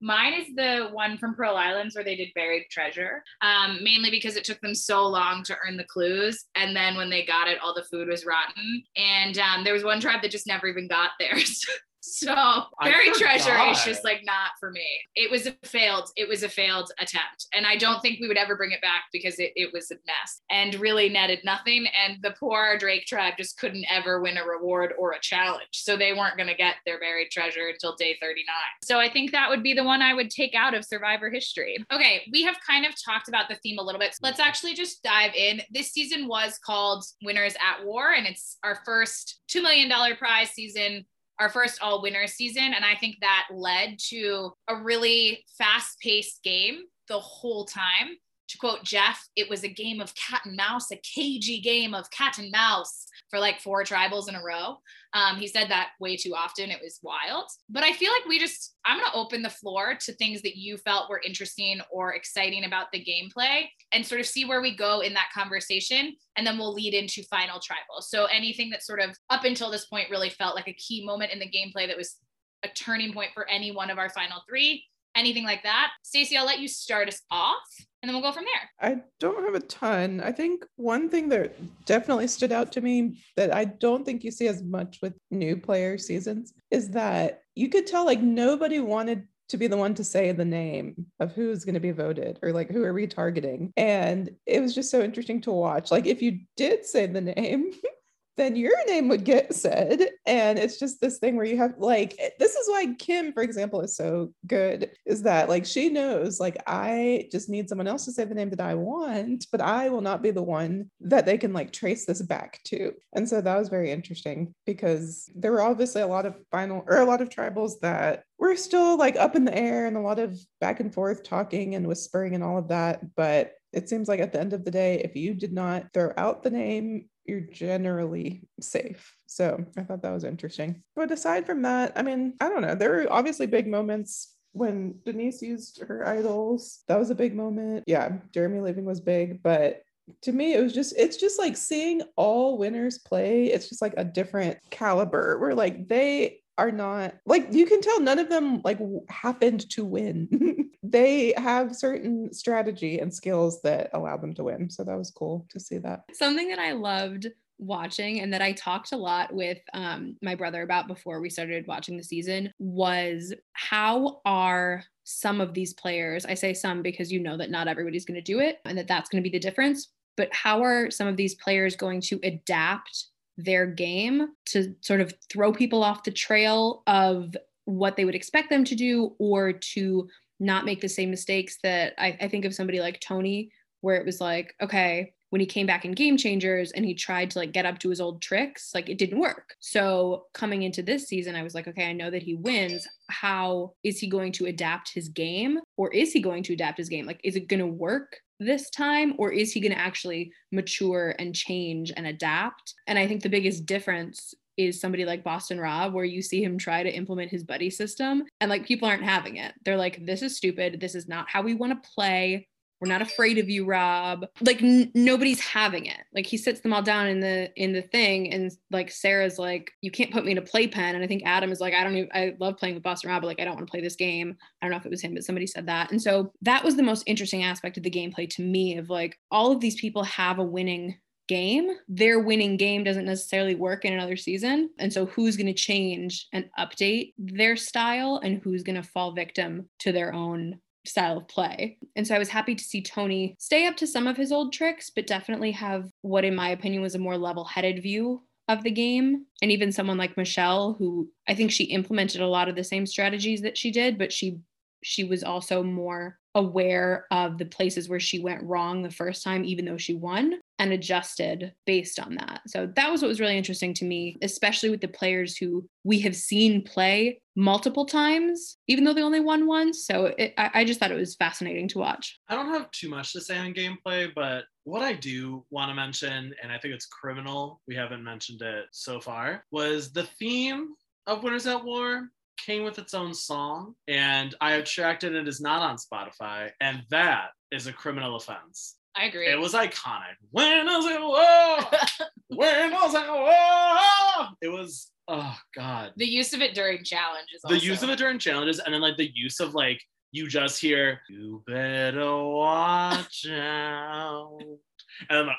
Mine is the one from Pearl Islands where they did buried treasure, um, mainly because it took them so long to earn the clues. And then when they got it, all the food was rotten. And um, there was one tribe that just never even got theirs. So buried treasure is just like not for me. It was a failed, it was a failed attempt. And I don't think we would ever bring it back because it, it was a mess and really netted nothing. And the poor Drake tribe just couldn't ever win a reward or a challenge. So they weren't going to get their buried treasure until day 39. So I think that would be the one I would take out of survivor history. Okay, we have kind of talked about the theme a little bit. So let's actually just dive in. This season was called Winners at War, and it's our first $2 million prize season our first all winner season. And I think that led to a really fast paced game the whole time. To quote Jeff, it was a game of cat and mouse, a cagey game of cat and mouse for like four tribals in a row. Um, he said that way too often. It was wild. But I feel like we just, I'm going to open the floor to things that you felt were interesting or exciting about the gameplay and sort of see where we go in that conversation. And then we'll lead into final tribal. So anything that sort of up until this point really felt like a key moment in the gameplay that was a turning point for any one of our final three anything like that. Stacey, I'll let you start us off and then we'll go from there. I don't have a ton. I think one thing that definitely stood out to me that I don't think you see as much with new player seasons is that you could tell like nobody wanted to be the one to say the name of who's going to be voted or like who are we targeting. And it was just so interesting to watch. Like if you did say the name, then your name would get said. And it's just this thing where you have like, this is why Kim, for example, is so good is that like she knows, like, I just need someone else to say the name that I want, but I will not be the one that they can like trace this back to. And so that was very interesting because there were obviously a lot of final or a lot of tribals that were still like up in the air and a lot of back and forth talking and whispering and all of that. But it seems like at the end of the day, if you did not throw out the name you're generally safe. So I thought that was interesting. But aside from that, I mean, I don't know. There were obviously big moments when Denise used her idols. That was a big moment. Yeah, Jeremy leaving was big, but to me it was just it's just like seeing all winners play it's just like a different caliber where like they are not like you can tell none of them like happened to win they have certain strategy and skills that allow them to win. So that was cool to see that. Something that I loved watching and that I talked a lot with um, my brother about before we started watching the season was how are some of these players, I say some because you know that not everybody's going to do it and that that's going to be the difference, but how are some of these players going to adapt their game to sort of throw people off the trail of what they would expect them to do or to not make the same mistakes that I, I think of somebody like Tony, where it was like, okay, when he came back in game changers and he tried to like get up to his old tricks like it didn't work. So coming into this season i was like okay i know that he wins. How is he going to adapt his game or is he going to adapt his game? Like is it going to work this time or is he going to actually mature and change and adapt and i think the biggest difference is somebody like Boston Rob, where you see him try to implement his buddy system and like people aren't having it. They're like, this is stupid. This is not how we want to play. We're not afraid of you, Rob. Like n- nobody's having it. Like he sits them all down in the in the thing, and like Sarah's like, you can't put me in a playpen. And I think Adam is like, I don't even. I love playing with Boston Rob, but like I don't want to play this game. I don't know if it was him, but somebody said that. And so that was the most interesting aspect of the gameplay to me. Of like all of these people have a winning game, their winning game doesn't necessarily work in another season. And so, who's going to change and update their style and who's going to fall victim to their own style of play. And so I was happy to see Tony stay up to some of his old tricks, but definitely have what, in my opinion, was a more level headed view of the game. And even someone like Michelle, who I think she implemented a lot of the same strategies that she did, but she she was also more aware of the places where she went wrong the first time, even though she won, and adjusted based on that. So that was what was really interesting to me, especially with the players who we have seen play multiple times, even though they only won once. So it, I, I just thought it was fascinating to watch. I don't have too much to say on gameplay, but what I do want to mention, and I think it's criminal, we haven't mentioned it so far, was the theme of Winners at War came with its own song, and I have tracked it. It is not on Spotify, and that is a criminal offense. I agree. It was iconic. When was it? Whoa! when was it? Whoa! It was. Oh God. the use of it during challenges. The use of it during challenges, and then like the use of like you just hear you better watch out, and then like,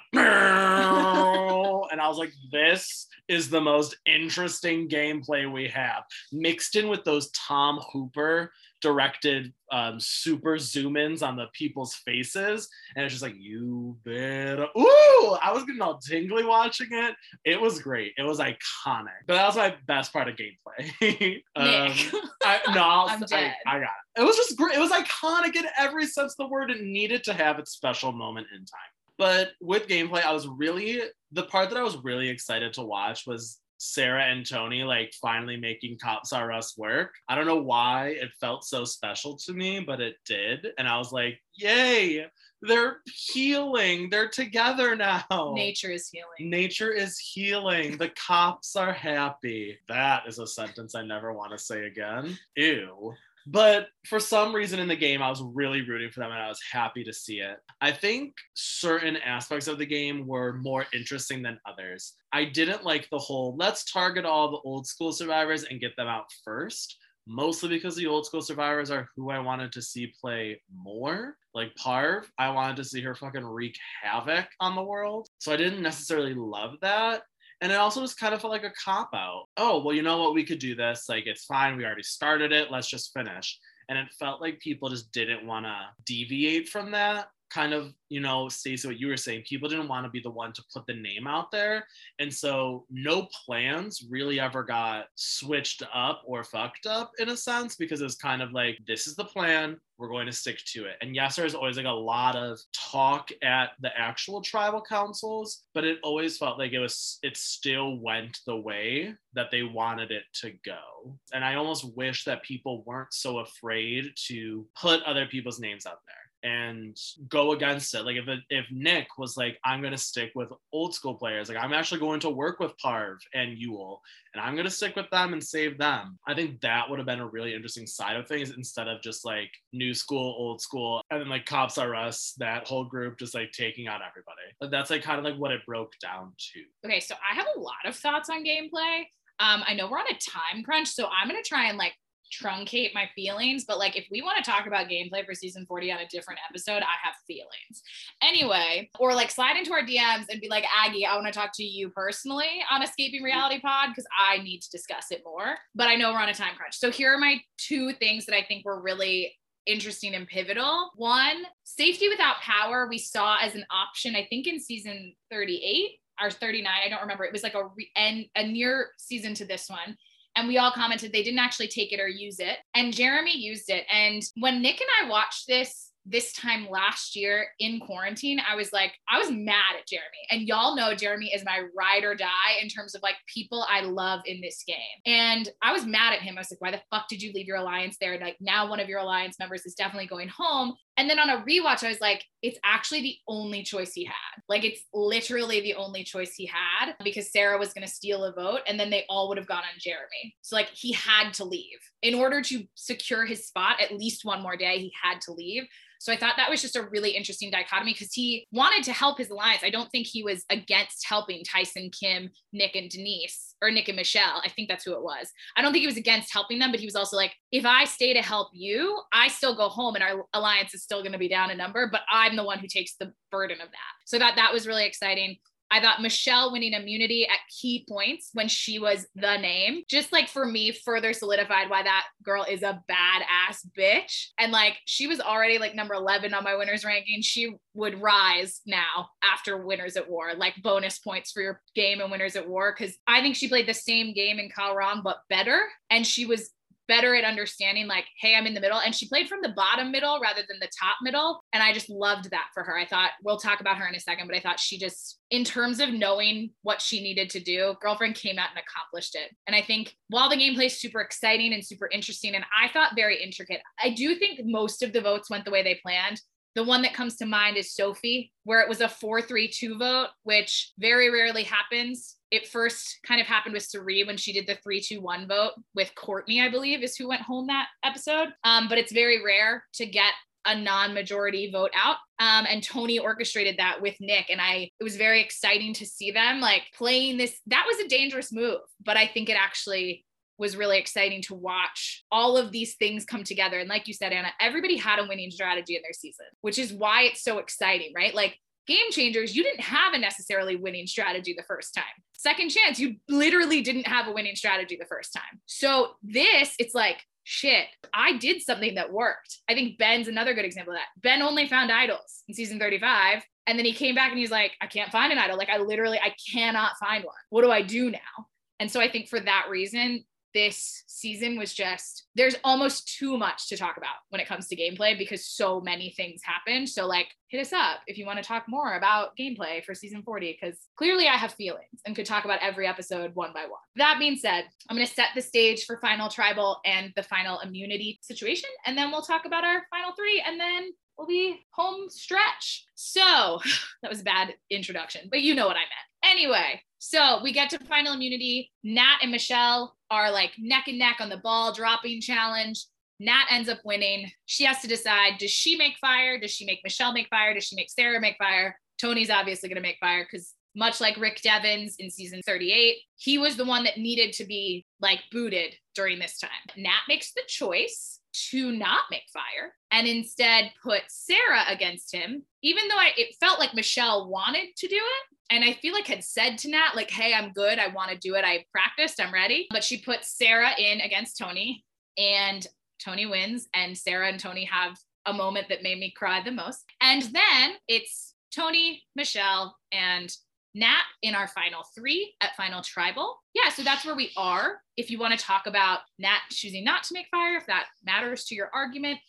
and I was like, this is the most interesting gameplay we have, mixed in with those Tom Hooper directed um, super zoom ins on the people's faces. And it's just like, you better. Ooh, I was getting all tingly watching it. It was great. It was iconic. But that was my best part of gameplay. um, Nick. I, no, I'll- I'm I. I got it. It was just great. It was iconic in every sense of the word. It needed to have its special moment in time. But with gameplay, I was really the part that I was really excited to watch was Sarah and Tony like finally making Cops R Us work. I don't know why it felt so special to me, but it did. And I was like, yay, they're healing. They're together now. Nature is healing. Nature is healing. The cops are happy. That is a sentence I never want to say again. Ew. But for some reason in the game, I was really rooting for them and I was happy to see it. I think certain aspects of the game were more interesting than others. I didn't like the whole let's target all the old school survivors and get them out first. mostly because the old school survivors are who I wanted to see play more. Like Parv, I wanted to see her fucking wreak havoc on the world. So I didn't necessarily love that. And it also just kind of felt like a cop out. Oh, well, you know what? We could do this. Like, it's fine. We already started it. Let's just finish. And it felt like people just didn't want to deviate from that kind of, you know, Stacey, what you were saying, people didn't want to be the one to put the name out there. And so no plans really ever got switched up or fucked up in a sense because it was kind of like, this is the plan, we're going to stick to it. And yes, there's always like a lot of talk at the actual tribal councils, but it always felt like it was, it still went the way that they wanted it to go. And I almost wish that people weren't so afraid to put other people's names out there and go against it. Like if it, if Nick was like, I'm gonna stick with old school players, like I'm actually going to work with Parv and Yul, and I'm gonna stick with them and save them. I think that would have been a really interesting side of things instead of just like new school, old school, and then like Cops Are Us, that whole group just like taking out everybody. But that's like kind of like what it broke down to. Okay, so I have a lot of thoughts on gameplay. Um, I know we're on a time crunch, so I'm gonna try and like truncate my feelings, but like if we want to talk about gameplay for season 40 on a different episode, I have feelings. Anyway, or like slide into our DMs and be like, Aggie, I want to talk to you personally on Escaping Reality Pod because I need to discuss it more. But I know we're on a time crunch. So here are my two things that I think were really interesting and pivotal. One, safety without power, we saw as an option, I think in season 38 or 39, I don't remember. It was like a re- and a near season to this one and we all commented they didn't actually take it or use it. And Jeremy used it. And when Nick and I watched this this time last year in quarantine, I was like, I was mad at Jeremy. And y'all know Jeremy is my ride or die in terms of like people I love in this game. And I was mad at him. I was like, why the fuck did you leave your alliance there? like now one of your alliance members is definitely going home. And then on a rewatch, I was like, it's actually the only choice he had. Like, it's literally the only choice he had because Sarah was going to steal a vote and then they all would have gone on Jeremy. So, like, he had to leave. In order to secure his spot at least one more day, he had to leave. So I thought that was just a really interesting dichotomy because he wanted to help his alliance. I don't think he was against helping Tyson, Kim, Nick, and Denise, or Nick and Michelle. I think that's who it was. I don't think he was against helping them, but he was also like, if I stay to help you, I still go home and our alliance is still going to be down a number, but I'm the one who takes the burden of that. So that that was really exciting. I thought Michelle winning immunity at key points when she was the name, just like for me, further solidified why that girl is a badass bitch. And like she was already like number 11 on my winners ranking. She would rise now after Winners at War, like bonus points for your game and Winners at War. Cause I think she played the same game in Kaoh Rong, but better. And she was better at understanding like hey i'm in the middle. And she played from the bottom middle rather than the top middle. And i just loved that for her. I thought we'll talk about her in a second but i thought she just in terms of knowing what she needed to do girlfriend came out and accomplished it. And i think while the gameplay is super exciting and super interesting and i thought very intricate i do think most of the votes went the way they planned the one that comes to mind is Sophie, where it was a 4 3 2 vote, which very rarely happens. It first kind of happened with Cirie when she did the 3 2 1 vote with Courtney, I believe, is who went home that episode. Um, but it's very rare to get a non-majority vote out um, and tony orchestrated that with nick and i it was very exciting to see them like playing this that was a dangerous move but i think it actually was really exciting to watch all of these things come together. And like you said, Anna, everybody had a winning strategy in their season, which is why it's so exciting, right? Like game changers, you didn't have a necessarily winning strategy the first time. Second chance, you literally didn't have a winning strategy the first time. So this, it's like, shit, I did something that worked. I think Ben's another good example of that. Ben only found idols in season 35. And then he came back and he's like, I can't find an idol. Like I literally, I cannot find one. What do I do now? And so I think for that reason, this season was just there's almost too much to talk about when it comes to gameplay because so many things happened. So like hit us up if you want to talk more about gameplay for season 40 because clearly I have feelings and could talk about every episode one by one. That being said, I'm going to set the stage for final tribal and the final immunity situation and then we'll talk about our final 3 and then we'll be home stretch. So that was a bad introduction, but you know what I meant. Anyway, so we get to final immunity. Nat and Michelle are like neck and neck on the ball dropping challenge. Nat ends up winning. She has to decide does she make fire? Does she make Michelle make fire? Does she make Sarah make fire? Tony's obviously going to make fire because much like Rick Devens in season 38. He was the one that needed to be like booted during this time. Nat makes the choice to not make fire and instead put Sarah against him, even though I, it felt like Michelle wanted to do it. And I feel like had said to Nat, like, hey, I'm good. I want to do it. I practiced. I'm ready. But she put Sarah in against Tony and Tony wins. And Sarah and Tony have a moment that made me cry the most. And then it's Tony, Michelle, and Nat in our final three at Final Tribal. Yeah, so that's where we are. If you want to talk about Nat choosing not to make fire, if that matters to your argument,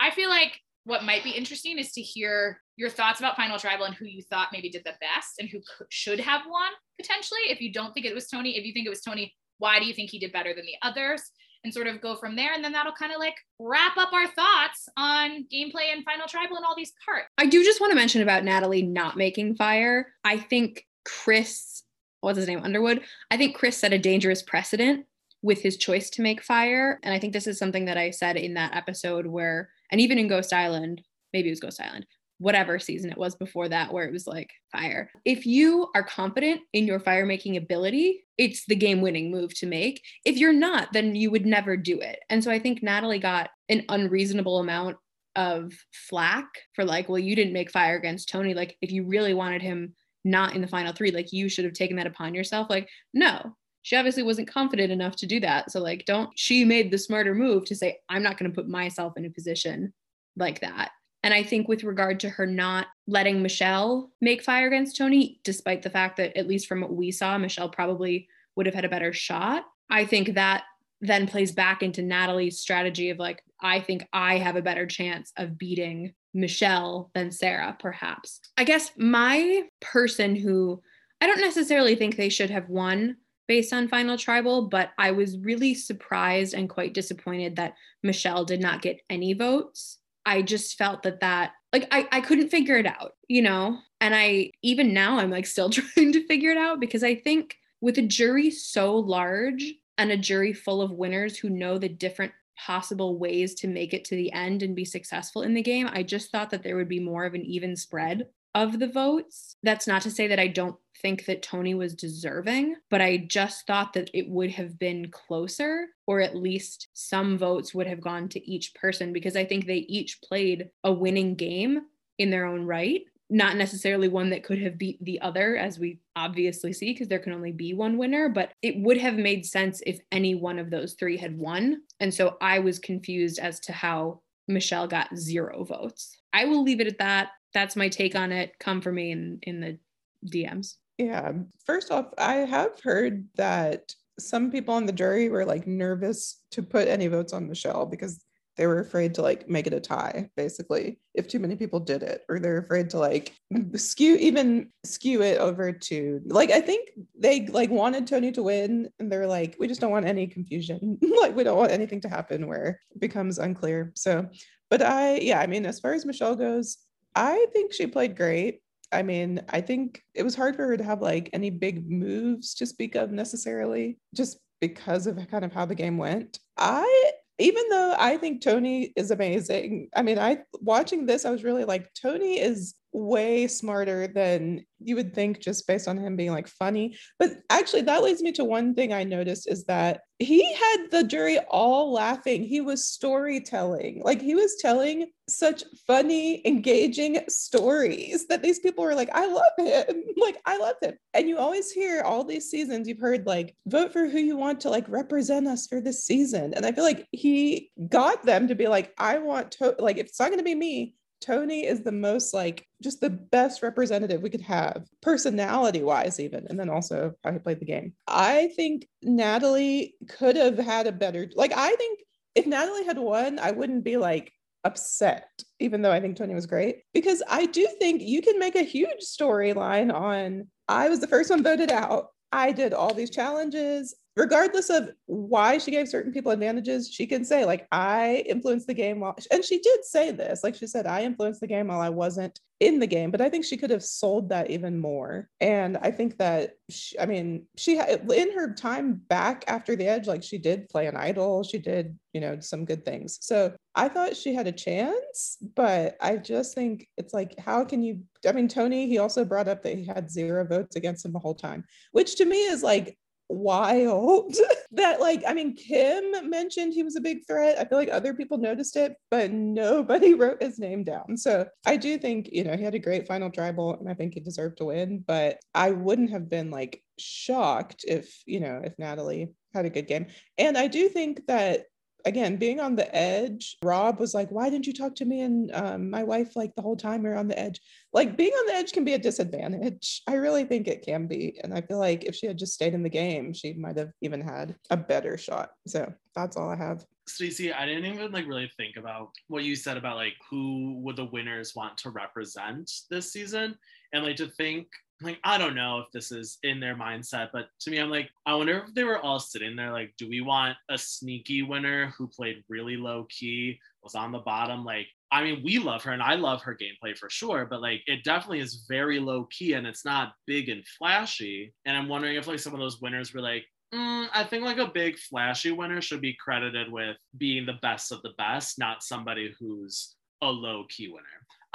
I feel like what might be interesting is to hear your thoughts about Final Tribal and who you thought maybe did the best and who should have won potentially. If you don't think it was Tony, if you think it was Tony, why do you think he did better than the others? And sort of go from there. And then that'll kind of like wrap up our thoughts on gameplay and Final Tribal and all these parts. I do just want to mention about Natalie not making fire. I think Chris, what's his name, Underwood? I think Chris set a dangerous precedent with his choice to make fire. And I think this is something that I said in that episode where, and even in Ghost Island, maybe it was Ghost Island, whatever season it was before that where it was like fire. If you are confident in your fire making ability, it's the game winning move to make. If you're not, then you would never do it. And so I think Natalie got an unreasonable amount of flack for like, well, you didn't make fire against Tony. Like, if you really wanted him not in the final three, like, you should have taken that upon yourself. Like, no, she obviously wasn't confident enough to do that. So, like, don't, she made the smarter move to say, I'm not going to put myself in a position like that. And I think with regard to her not letting Michelle make fire against Tony, despite the fact that, at least from what we saw, Michelle probably would have had a better shot, I think that then plays back into Natalie's strategy of like, I think I have a better chance of beating Michelle than Sarah, perhaps. I guess my person who I don't necessarily think they should have won based on Final Tribal, but I was really surprised and quite disappointed that Michelle did not get any votes. I just felt that that like I, I couldn't figure it out, you know? And I even now I'm like still trying to figure it out because I think with a jury so large and a jury full of winners who know the different possible ways to make it to the end and be successful in the game, I just thought that there would be more of an even spread of the votes. That's not to say that I don't think that Tony was deserving, but I just thought that it would have been closer, or at least some votes would have gone to each person because I think they each played a winning game in their own right. Not necessarily one that could have beat the other, as we obviously see, because there can only be one winner, but it would have made sense if any one of those three had won. And so I was confused as to how Michelle got zero votes. I will leave it at that that's my take on it. Come for me in in the DMs. Yeah. First off, I have heard that some people on the jury were like nervous to put any votes on Michelle because they were afraid to like make it a tie basically if too many people did it or they're afraid to like skew even skew it over to like i think they like wanted tony to win and they're like we just don't want any confusion like we don't want anything to happen where it becomes unclear so but i yeah i mean as far as michelle goes I think she played great. I mean, I think it was hard for her to have like any big moves to speak of necessarily, just because of kind of how the game went. I even though I think Tony is amazing. I mean, I watching this, I was really like, Tony is way smarter than you would think just based on him being like funny. But actually, that leads me to one thing I noticed is that he had the jury all laughing. He was storytelling, like he was telling such funny, engaging stories that these people were like, I love him. Like, I love him. And you always hear all these seasons, you've heard like, vote for who you want to like represent us for this season. And I feel like he got them to be like, I want to, like, if it's not going to be me, Tony is the most like just the best representative we could have, personality wise, even, and then also how he played the game. I think Natalie could have had a better, like, I think if Natalie had won, I wouldn't be like upset, even though I think Tony was great, because I do think you can make a huge storyline on I was the first one voted out. I did all these challenges regardless of why she gave certain people advantages, she can say, like, I influenced the game while, and she did say this. Like she said, I influenced the game while I wasn't in the game, but I think she could have sold that even more. And I think that, she, I mean, she had in her time back after the edge, like she did play an idol, she did, you know, some good things. So I thought she had a chance, but I just think it's like, how can you? I mean, Tony, he also brought up that he had zero votes against him the whole time, which to me is like, wild that like i mean kim mentioned he was a big threat. I feel like other people noticed it but nobody wrote his name down. So i do think you know he had a great final tribal and i think he deserved to win but i wouldn't have been like shocked if you know if natalie had a good game. And i do think that again, being on the edge, Rob was like, why didn't you talk to me and um, my wife like the whole time we are on the edge? Like being on the edge can be a disadvantage. I really think it can be. And I feel like if she had just stayed in the game, she might have even had a better shot. So that's all I have. Stacey, I didn't even like really think about what you said about like who would the winners want to represent this season. And like to think like I don't know if this is in their mindset, but to me, I'm like, I wonder if they were all sitting there like, do we want a sneaky winner who played really low key, was on the bottom? Like, I mean, we love her and I love her gameplay for sure, but like it definitely is very low key and it's not big and flashy. And I'm wondering if like some of those winners were like, Mm, I think like a big flashy winner should be credited with being the best of the best, not somebody who's a low key winner.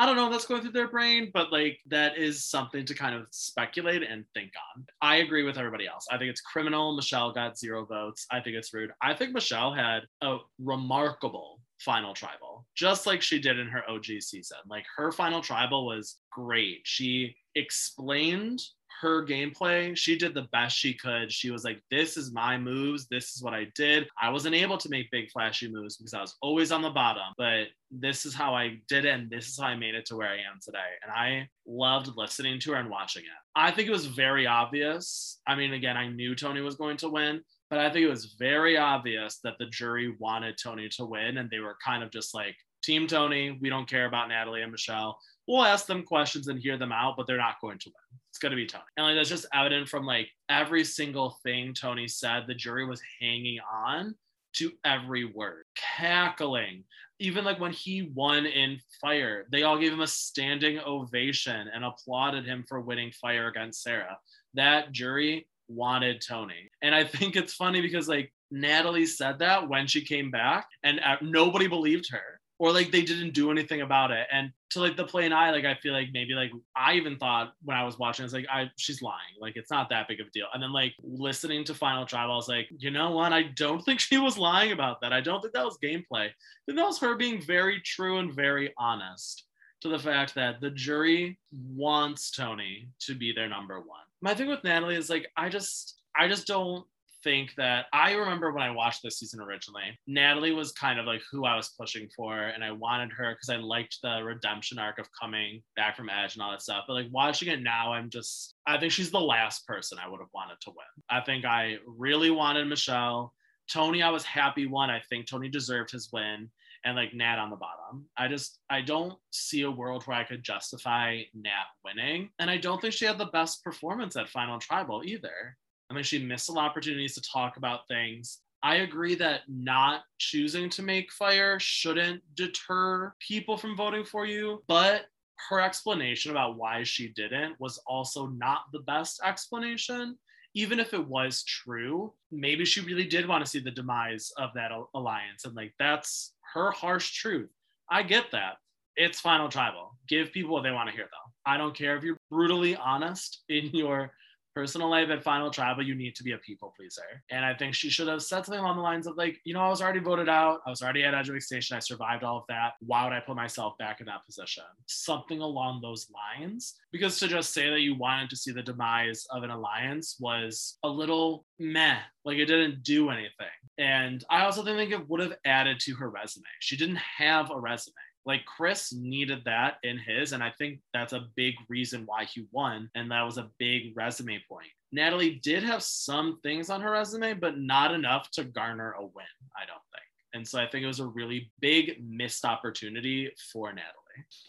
I don't know if that's going through their brain, but like that is something to kind of speculate and think on. I agree with everybody else. I think it's criminal. Michelle got zero votes. I think it's rude. I think Michelle had a remarkable final tribal, just like she did in her OG season. Like her final tribal was great. She explained her gameplay, she did the best she could. She was like, This is my moves. This is what I did. I wasn't able to make big, flashy moves because I was always on the bottom, but this is how I did it. And this is how I made it to where I am today. And I loved listening to her and watching it. I think it was very obvious. I mean, again, I knew Tony was going to win, but I think it was very obvious that the jury wanted Tony to win. And they were kind of just like, Team Tony, we don't care about Natalie and Michelle we'll ask them questions and hear them out, but they're not going to win. It's going to be Tony. And like that's just evident from like every single thing Tony said. The jury was hanging on to every word, cackling. Even like when he won in fire, they all gave him a standing ovation and applauded him for winning fire against Sarah. That jury wanted Tony. And I think it's funny because like Natalie said that when she came back and uh, nobody believed her or like they didn't do anything about it. And to like the plain eye, like I feel like maybe like I even thought when I was watching, it's like I she's lying. Like it's not that big of a deal. And then like listening to Final Tribal, I was like, you know what? I don't think she was lying about that. I don't think that was gameplay. Think that was her being very true and very honest to the fact that the jury wants Tony to be their number one. My thing with Natalie is like I just I just don't think that I remember when I watched this season originally, Natalie was kind of like who I was pushing for, and I wanted her because I liked the redemption arc of coming back from Edge and all that stuff. But like watching it now, I'm just I think she's the last person I would have wanted to win. I think I really wanted Michelle. Tony, I was happy won. I think Tony deserved his win and like Nat on the bottom. I just I don't see a world where I could justify Nat winning. And I don't think she had the best performance at Final Tribal either. I mean, she missed some opportunities to talk about things. I agree that not choosing to make fire shouldn't deter people from voting for you, but her explanation about why she didn't was also not the best explanation. Even if it was true, maybe she really did want to see the demise of that alliance. And like, that's her harsh truth. I get that. It's final tribal. Give people what they want to hear, though. I don't care if you're brutally honest in your personal life and final tribal, you need to be a people pleaser. And i think she should have said something along the lines of like you know i was already voted out. I was already at Edge of Extinction. I survived all of that. Why would i put myself back in that position? Something along those lines. Because to just say that you wanted to see the demise of an alliance was a little meh. Like it didn't do anything. And i also think it would have added to her resume. She didn't have a resume like Chris needed that in his, and I think that's a big reason why he won. And that was a big resume point. Natalie did have some things on her resume, but not enough to garner a win, I don't think. And so I think it was a really big missed opportunity for Natalie.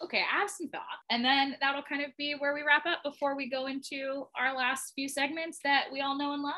Okay, I have some thoughts. And then that'll kind of be where we wrap up before we go into our last few segments that we all know and love.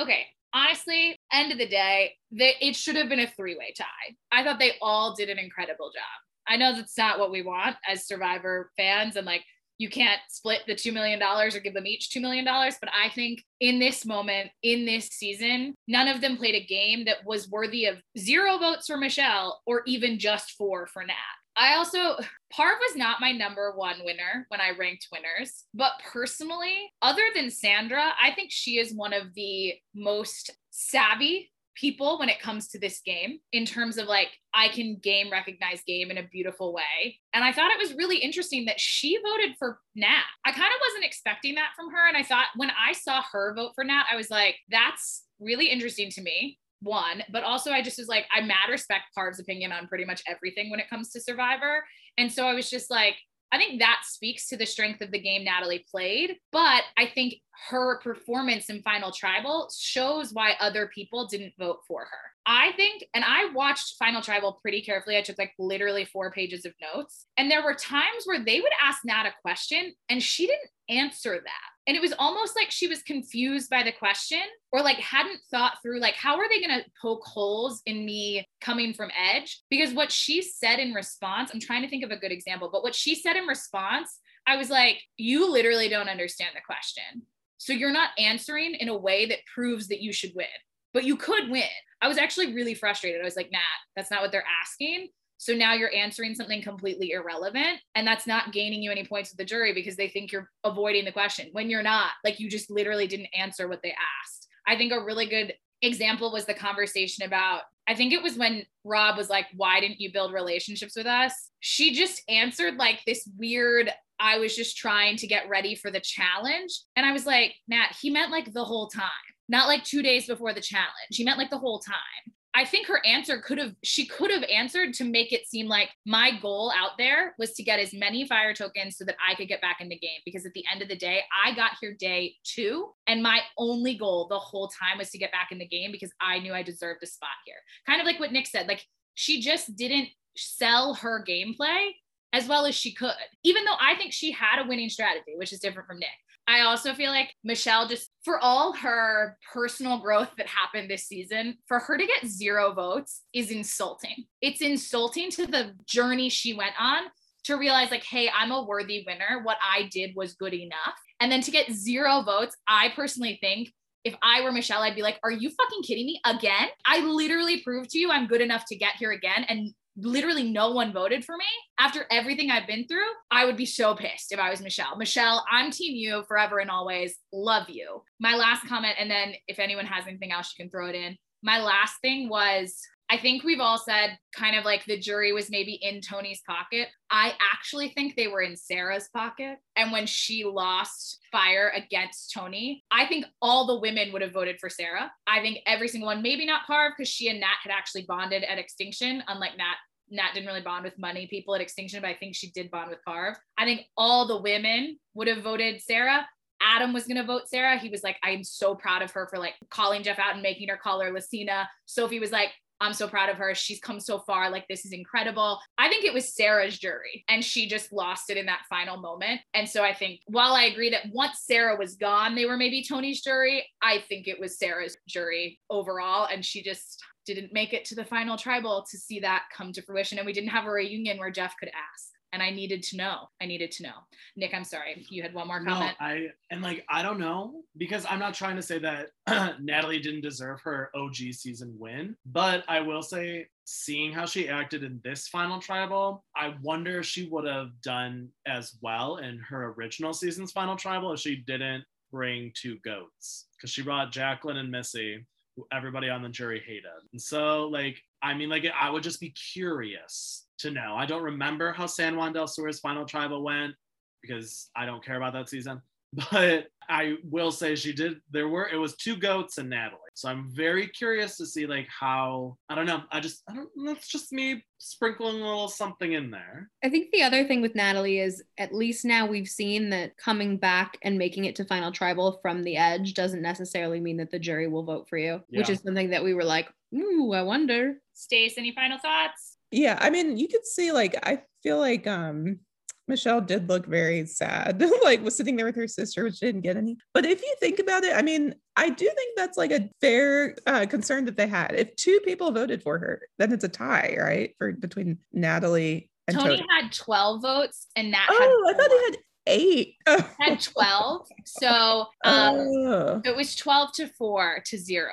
Okay, honestly, end of the day, they, it should have been a three way tie. I thought they all did an incredible job. I know that's not what we want as Survivor fans, and like you can't split the $2 million or give them each $2 million. But I think in this moment, in this season, none of them played a game that was worthy of zero votes for Michelle or even just four for Nat. I also, Parv was not my number one winner when I ranked winners, but personally, other than Sandra, I think she is one of the most savvy people when it comes to this game in terms of like I can game recognize game in a beautiful way. And I thought it was really interesting that she voted for Nat. I kind of wasn't expecting that from her and I thought when I saw her vote for Nat, I was like that's really interesting to me. One, but also I just was like, I mad respect Parv's opinion on pretty much everything when it comes to Survivor. And so I was just like, I think that speaks to the strength of the game Natalie played. But I think her performance in Final Tribal shows why other people didn't vote for her. I think, and I watched Final Tribal pretty carefully. I took like literally four pages of notes. And there were times where they would ask Nat a question and she didn't answer that. And it was almost like she was confused by the question or like hadn't thought through like how are they going to poke holes in me coming from edge? Because what she said in response I'm trying to think of a good example but what she said in response I was like you literally don't understand the question. So you're not answering in a way that proves that you should win. But you could win. I was actually really frustrated. I was like Nat that's not what they're asking so now you're answering something completely irrelevant. And that's not gaining you any points with the jury because they think you're avoiding the question when you're not. Like you just literally didn't answer what they asked. I think a really good example was the conversation about I think it was when Rob was like, Why didn't you build relationships with us? She just answered like this weird, I was just trying to get ready for the challenge. And I was like, Nat, he meant like the whole time, not like two days before the challenge. He meant like the whole time. I think her answer could have, she could have answered to make it seem like my goal out there was to get as many fire tokens so that I could get back in the game. Because at the end of the day, I got here day two, and my only goal the whole time was to get back in the game because I knew I deserved a spot here. Kind of like what Nick said, like she just didn't sell her gameplay as well as she could, even though I think she had a winning strategy, which is different from Nick. I also feel like Michelle, just for all her personal growth that happened this season, for her to get zero votes is insulting. It's insulting to the journey she went on to realize, like, hey, I'm a worthy winner. What I did was good enough. And then to get zero votes, I personally think if I were Michelle, I'd be like, are you fucking kidding me again? I literally proved to you I'm good enough to get here again. And literally no one voted for me after everything I've been through, I would be so pissed if I was Michelle. Michelle, I'm team you forever and always. Love you. My last comment, and then if anyone has anything else, you can throw it in. My last thing was I think we've all said kind of like the jury was maybe in Tony's pocket. I actually think they were in Sarah's pocket. And when she lost fire against Tony, I think all the women would have voted for Sarah. I think every single one, maybe not Parv, because she and Nat had actually bonded at Extinction, unlike Nat Nat didn't really bond with money people at Extinction, but I think she did bond with Parv. I think all the women would have voted Sarah. Adam was going to vote Sarah. He was like, I'm so proud of her for like calling Jeff out and making her call her Lacina. Sophie was like, I'm so proud of her. She's come so far. Like, this is incredible. I think it was Sarah's jury, and she just lost it in that final moment. And so I think, while I agree that once Sarah was gone, they were maybe Tony's jury, I think it was Sarah's jury overall. And she just didn't make it to the final tribal to see that come to fruition. And we didn't have a reunion where Jeff could ask. And I needed to know. I needed to know. Nick, I'm sorry. You had one more comment. No, I and like I don't know because I'm not trying to say that Natalie didn't deserve her OG season win, but I will say seeing how she acted in this final tribal, I wonder if she would have done as well in her original season's final tribal if she didn't bring two goats because she brought Jacqueline and Missy who everybody on the jury hated. And so, like, I mean, like, I would just be curious to know. I don't remember how San Juan del Sur's final tribal went because I don't care about that season. But I will say she did. There were it was two goats and Natalie. So I'm very curious to see like how I don't know. I just I don't. That's just me sprinkling a little something in there. I think the other thing with Natalie is at least now we've seen that coming back and making it to final tribal from the edge doesn't necessarily mean that the jury will vote for you, which is something that we were like, ooh, I wonder. Stace, any final thoughts? Yeah, I mean, you could see like I feel like um Michelle did look very sad, like was sitting there with her sister, which didn't get any. But if you think about it, I mean, I do think that's like a fair uh, concern that they had. If two people voted for her, then it's a tie, right? For between Natalie And Tony Tony. had 12 votes and Nat Oh, I thought four. he had eight. Had 12. So um, oh, it was 12 to 4 to 0.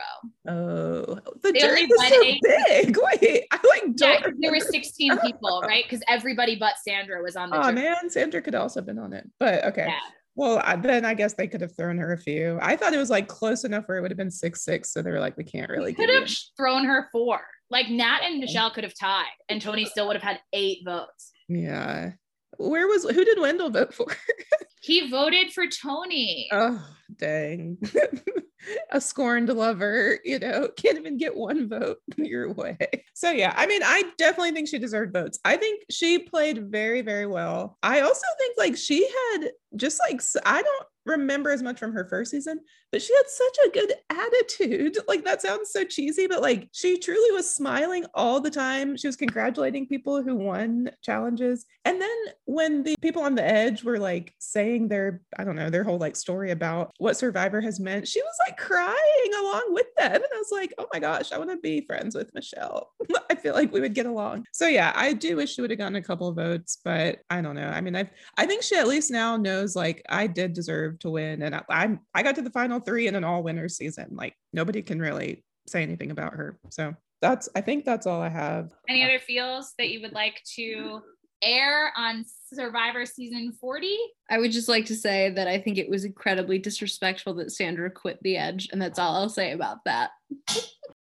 oh, the They jury was went so eight. big. Wait, I like Yeah, there were remember. 16 people, right? Because everybody but Sandra was on the Oh jury. man, Sandra could also have been on it, but okay. Yeah. Well, then I guess they could have thrown her a few. I thought it was like close enough where it would have been six six. So they were like, we can't really could give you have thrown her four. Like Nat and Michelle could have tied, and Tony still would have had eight votes. Yeah. Where was who did Wendell vote for? He voted for Tony. oh, dang. a scorned lover, you know, can't even get one vote your way. So, yeah, I mean, I definitely think she deserved votes. I think she played very, very well. I also think like she had just like, I don't remember as much from her first season, but she had such a good attitude. Like, that sounds so cheesy, but like, she truly was smiling all the time. She was congratulating people who won challenges. And then when the people on the edge were like saying their, I don't know, their whole like story about what Survivor has meant, she was like crying along with them. And I was like, oh my gosh, I want to be friends with Michelle. I feel like we would get along. So yeah, I do wish she would have gotten a couple votes, but I don't know. I mean, I I think she at least now knows like I did deserve to win, and I I'm, I got to the final three in an all winners season. Like nobody can really say anything about her. So that's I think that's all I have. Any other feels that you would like to air on Survivor season 40? I would just like to say that I think it was incredibly disrespectful that Sandra quit the edge, and that's all I'll say about that.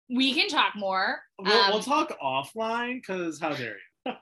We can talk more. We'll, Um, we'll talk offline because how dare you?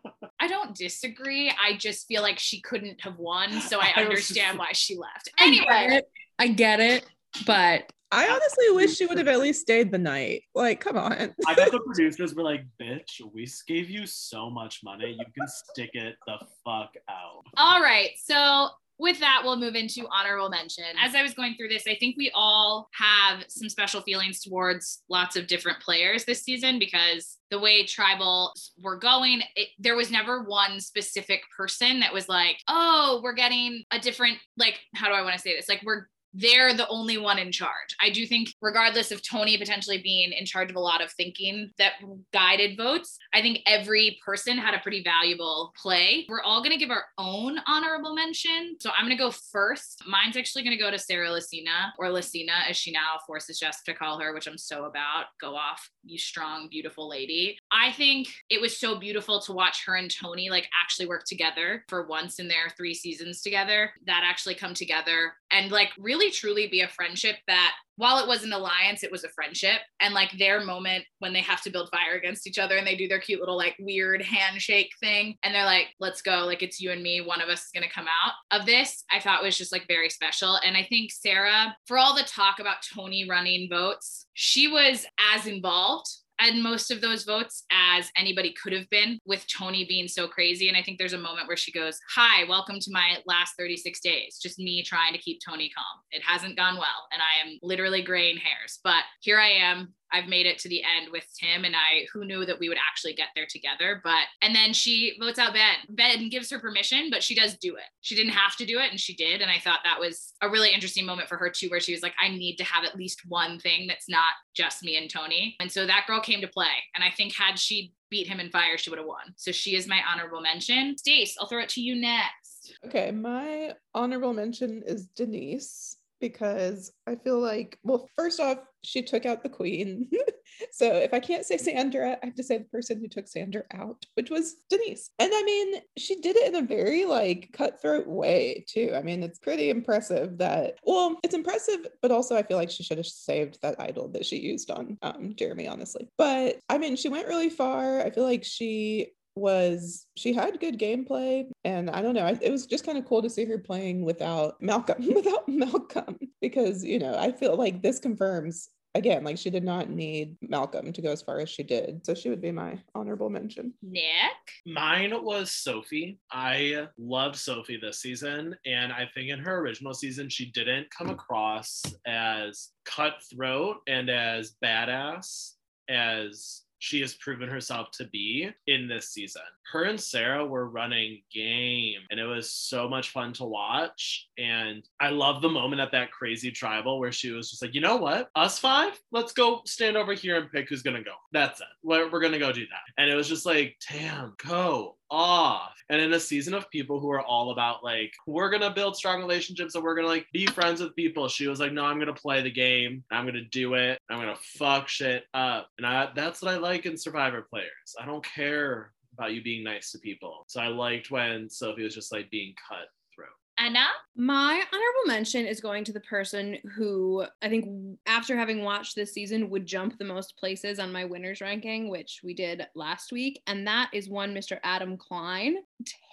I don't disagree. I just feel like she couldn't have won, so I I understand why she left. I get Anyway, it. I get it, but I honestly wish she would have at least stayed the night. Like, come on. I bet the producers were like, bitch, we gave you so much money. You can stick it the fuck out. All right. So with that, we'll move into honorable mention. As I was going through this, I think we all have some special feelings towards lots of different players this season because the way tribal were going, it, there was never one specific person that was like, oh, we're getting a different, like, how do I want to say this? Like, we're they're the only one in charge. I do think, regardless of Tony potentially being in charge of a lot of thinking that guided votes, I think every person had a pretty valuable play. We're all going to give our own honorable mention. So I'm going to go first. Mine's actually going to go to Sarah Lacina, or Lacina, as she now forces Jeff to call her, which I'm so about. Go off, you strong, beautiful lady. I think it was so beautiful to watch her and Tony like actually work together for once in their three seasons together, that actually come together and like really truly be a friendship that while it was an alliance, it was a friendship. And like their moment when they have to build fire against each other and they do their cute little like weird handshake thing. And they're like, let's go. Like it's you and me. One of us is to come out of this. I thought was just like very special. And I think Sarah, for all the talk about Tony running votes, she was as involved and most of those votes as anybody could have been with Tony being so crazy. And I think there's a moment where she goes, Hi, welcome to my last 36 days. Just me trying to keep Tony calm. It hasn't gone well. And I am literally graying hairs, but here I am. I've made it to the end with Tim and I who knew that we would actually get there together. But and then she votes out Ben. Ben gives her permission, but she does do it. She didn't have to do it and she did. And I thought that was a really interesting moment for her too, where she was like, I need to have at least one thing that's not just me and Tony. And so that girl came to play. And I think had she beat him in fire, she would have won. So she is my honorable mention. Stace, I'll throw it to you next. Okay, my honorable mention is Denise because I feel like, well, first off, she took out the queen. so if I can't say Sandra, I have to say the person who took Sandra out, which was Denise. And I mean, she did it in a very like cutthroat way too. I mean, it's pretty impressive that, well, it's impressive, but also I feel like she should have saved that idol that she used on um, Jeremy, honestly. But I mean, she went really far. I feel like she was she had good gameplay and i don't know I- it was just kind of cool to see her playing without malcolm without malcolm because you know i feel like this confirms again like she did not need malcolm to go as far as she did so she would be my honorable mention Nick. Mine was Sophie. I loved Sophie this season. And I think in her original season, she didn't come across as cutthroat and as badass as she has proven herself to be in this season. Her and Sarah were running game, and it was so much fun to watch. And I love the moment at that crazy tribal where she was just like, you know what? Us five, let's go stand over here and pick who's gonna go. That's it. We're, we're gonna go do that. And it was just like, damn, go. Off. And in a season of people who are all about like, we're gonna build strong relationships and we're gonna like be friends with people, she was like, no, I'm gonna play the game. I'm gonna do it. I'm gonna fuck shit up. And I, that's what I like in Survivor players. I don't care about you being nice to people. So I liked when Sophie was just like being cut. Anna? My honorable mention is going to the person who I think after having watched this season would jump the most places on my winners ranking, which we did last week. And that is one Mr. Adam Klein.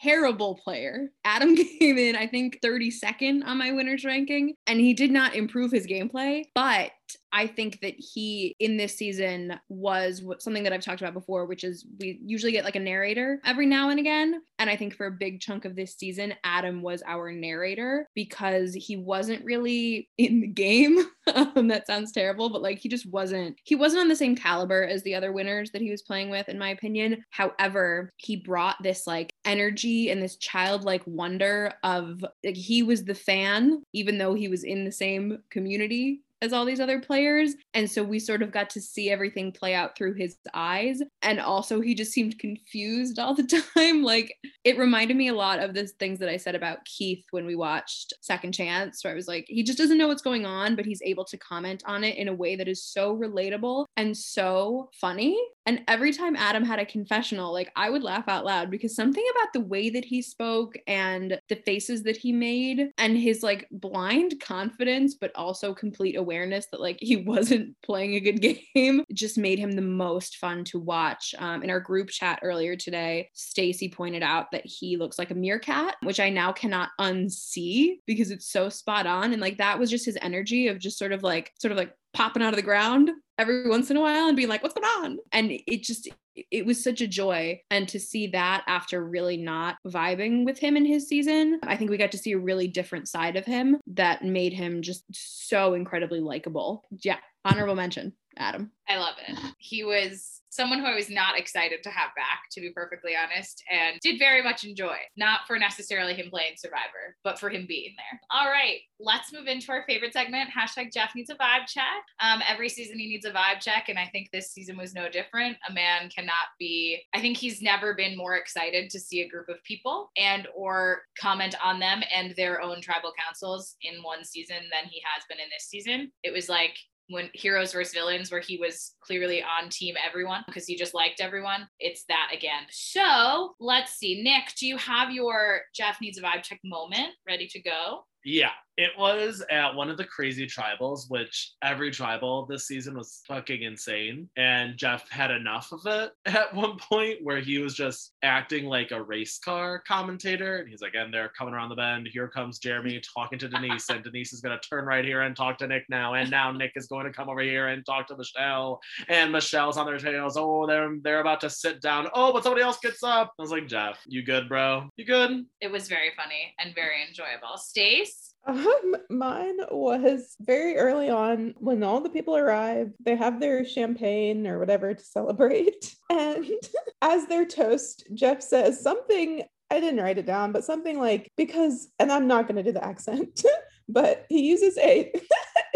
Terrible player. Adam came in, I think, 32nd on my winners ranking, and he did not improve his gameplay, but I think that he in this season was something that I've talked about before, which is we usually get like a narrator every now and again. And I think for a big chunk of this season, Adam was our narrator because he wasn't really in the game. um, that sounds terrible, but like he just wasn't, he wasn't on the same caliber as the other winners that he was playing with, in my opinion. However, he brought this like energy and this childlike wonder of like he was the fan, even though he was in the same community as all these other players. And so we sort of got to see everything play out through his eyes. And also, he just seemed confused all the time. like, it reminded me a lot of the things that I said about Keith when we watched Second Chance, where I was like, he just doesn't know what's going on, but he's able to comment on it in a way that is so relatable and so funny. And every time Adam had a confessional, like, I would laugh out loud because something about the way that he spoke and the faces that he made and his like blind confidence, but also complete awareness that like he wasn't playing a good game just made him the most fun to watch. Um, in our group chat earlier today, Stacy pointed out that he looks like a meerkat, which I now cannot unsee because it's so spot on. And like that was just his energy of just sort of like sort of like popping out of the ground every once in a while and being like, what's going on? And it just, it was such a joy. And to see that after really not vibing with him in his season, I think we got to see a really different side of him that made him just so incredibly likable. Yeah, honorable mention, Adam. I love it. He was someone who I was not excited to have back, to be perfectly honest, and did very much enjoy. Not for necessarily him playing Survivor, but for him being there. All right, let's move into our favorite segment. Hashtag Jeff needs a vibe check. Um, every season he needs a vibe check, and I think this season was no different. A man cannot be. I think he's never been more excited to see a group of people and or comment on them and their own tribal councils in one season than he has been in this season. It was like when heroes versus villains where he was clearly on team everyone because he just liked everyone it's that again. So let's see. Nick do you have your jeff needs a vibe check moment ready to go? Yeah, it was at one of the crazy tribals, which every tribal this season was fucking insane. And Jeff had enough of it at one point where he was just acting like a race car commentator. And he's like, and they're coming around the bend. Here comes Jeremy talking to Denise, and Denise is going to turn right here and talk to Nick now. And now Nick is going to come over here and talk to Michelle. And Michelle's on their tails. Oh, they're they're about to sit down. Oh, but somebody else gets up. I was like, Jeff, you good, bro? You good? it was very funny and very enjoyable stace Um, mine was very early on when all the people arrive. They have their champagne or whatever to celebrate. And as their toast, Jeff says something, I didn't write it down, but something like, because, and I'm not going to do the accent, but he uses a,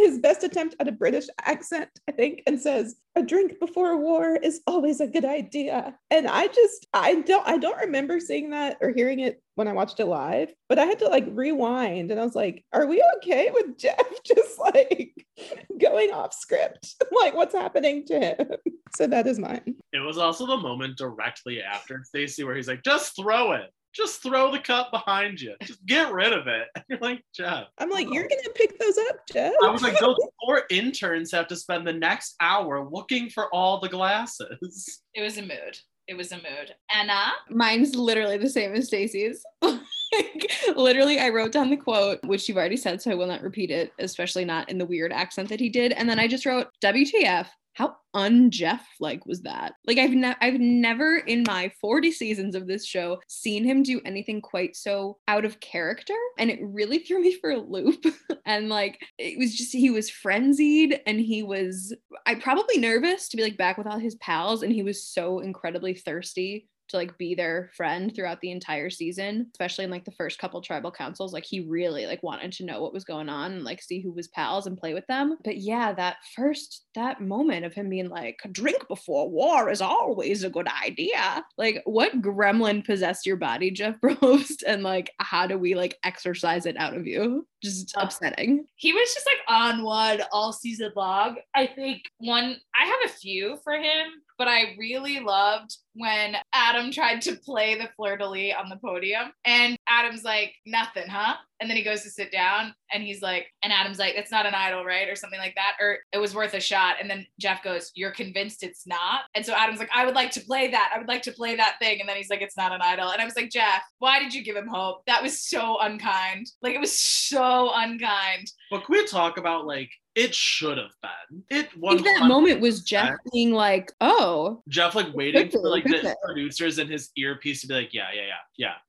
his best attempt at a British accent, I think, and says, a drink before a war is always a good idea. And I just, I don't, I don't remember seeing that or hearing it when I watched it live, but I had to like rewind and I was like, are we okay with Jeff just like going off script? like what's happening to him? So that is mine. It was also the moment directly after Stacy where he's like, just throw it. Just throw the cup behind you. Just get rid of it. And you're like, Jeff. I'm like, you're gonna pick those up, Jeff. I was like, those poor interns have to spend the next hour looking for all the glasses. it was a mood it was a mood anna Mine's literally the same as Stacy's. like, literally, I wrote down the quote, which you've already said, so I will not repeat it, especially not in the weird accent that he did. And then I just wrote, WTF, how un-Jeff like was that? Like I've ne- I've never in my 40 seasons of this show seen him do anything quite so out of character and it really threw me for a loop and like it was just he was frenzied and he was I probably nervous to be like back with all his pals and he was so incredibly thirsty to like be their friend throughout the entire season, especially in like the first couple tribal councils. Like he really like wanted to know what was going on and like see who was pals and play with them. But yeah, that first that moment of him being like, drink before war is always a good idea. Like what gremlin possessed your body, Jeff Probst? And like how do we like exercise it out of you? Just upsetting. he was just like on one all season long. I think one, I have a few for him, but I really loved when Adam tried to play the fleur de lis on the podium. And Adam's like, nothing, huh? And then he goes to sit down and he's like, and Adam's like, it's not an idol, right? Or something like that. Or it was worth a shot. And then Jeff goes, You're convinced it's not. And so Adam's like, I would like to play that. I would like to play that thing. And then he's like, It's not an idol. And I was like, Jeff, why did you give him hope? That was so unkind. Like it was so unkind. But can we talk about like it should have been? It I was think that moment was Jeff being like, oh, Jeff like waiting for like the producers in his earpiece to be like, yeah, yeah, yeah,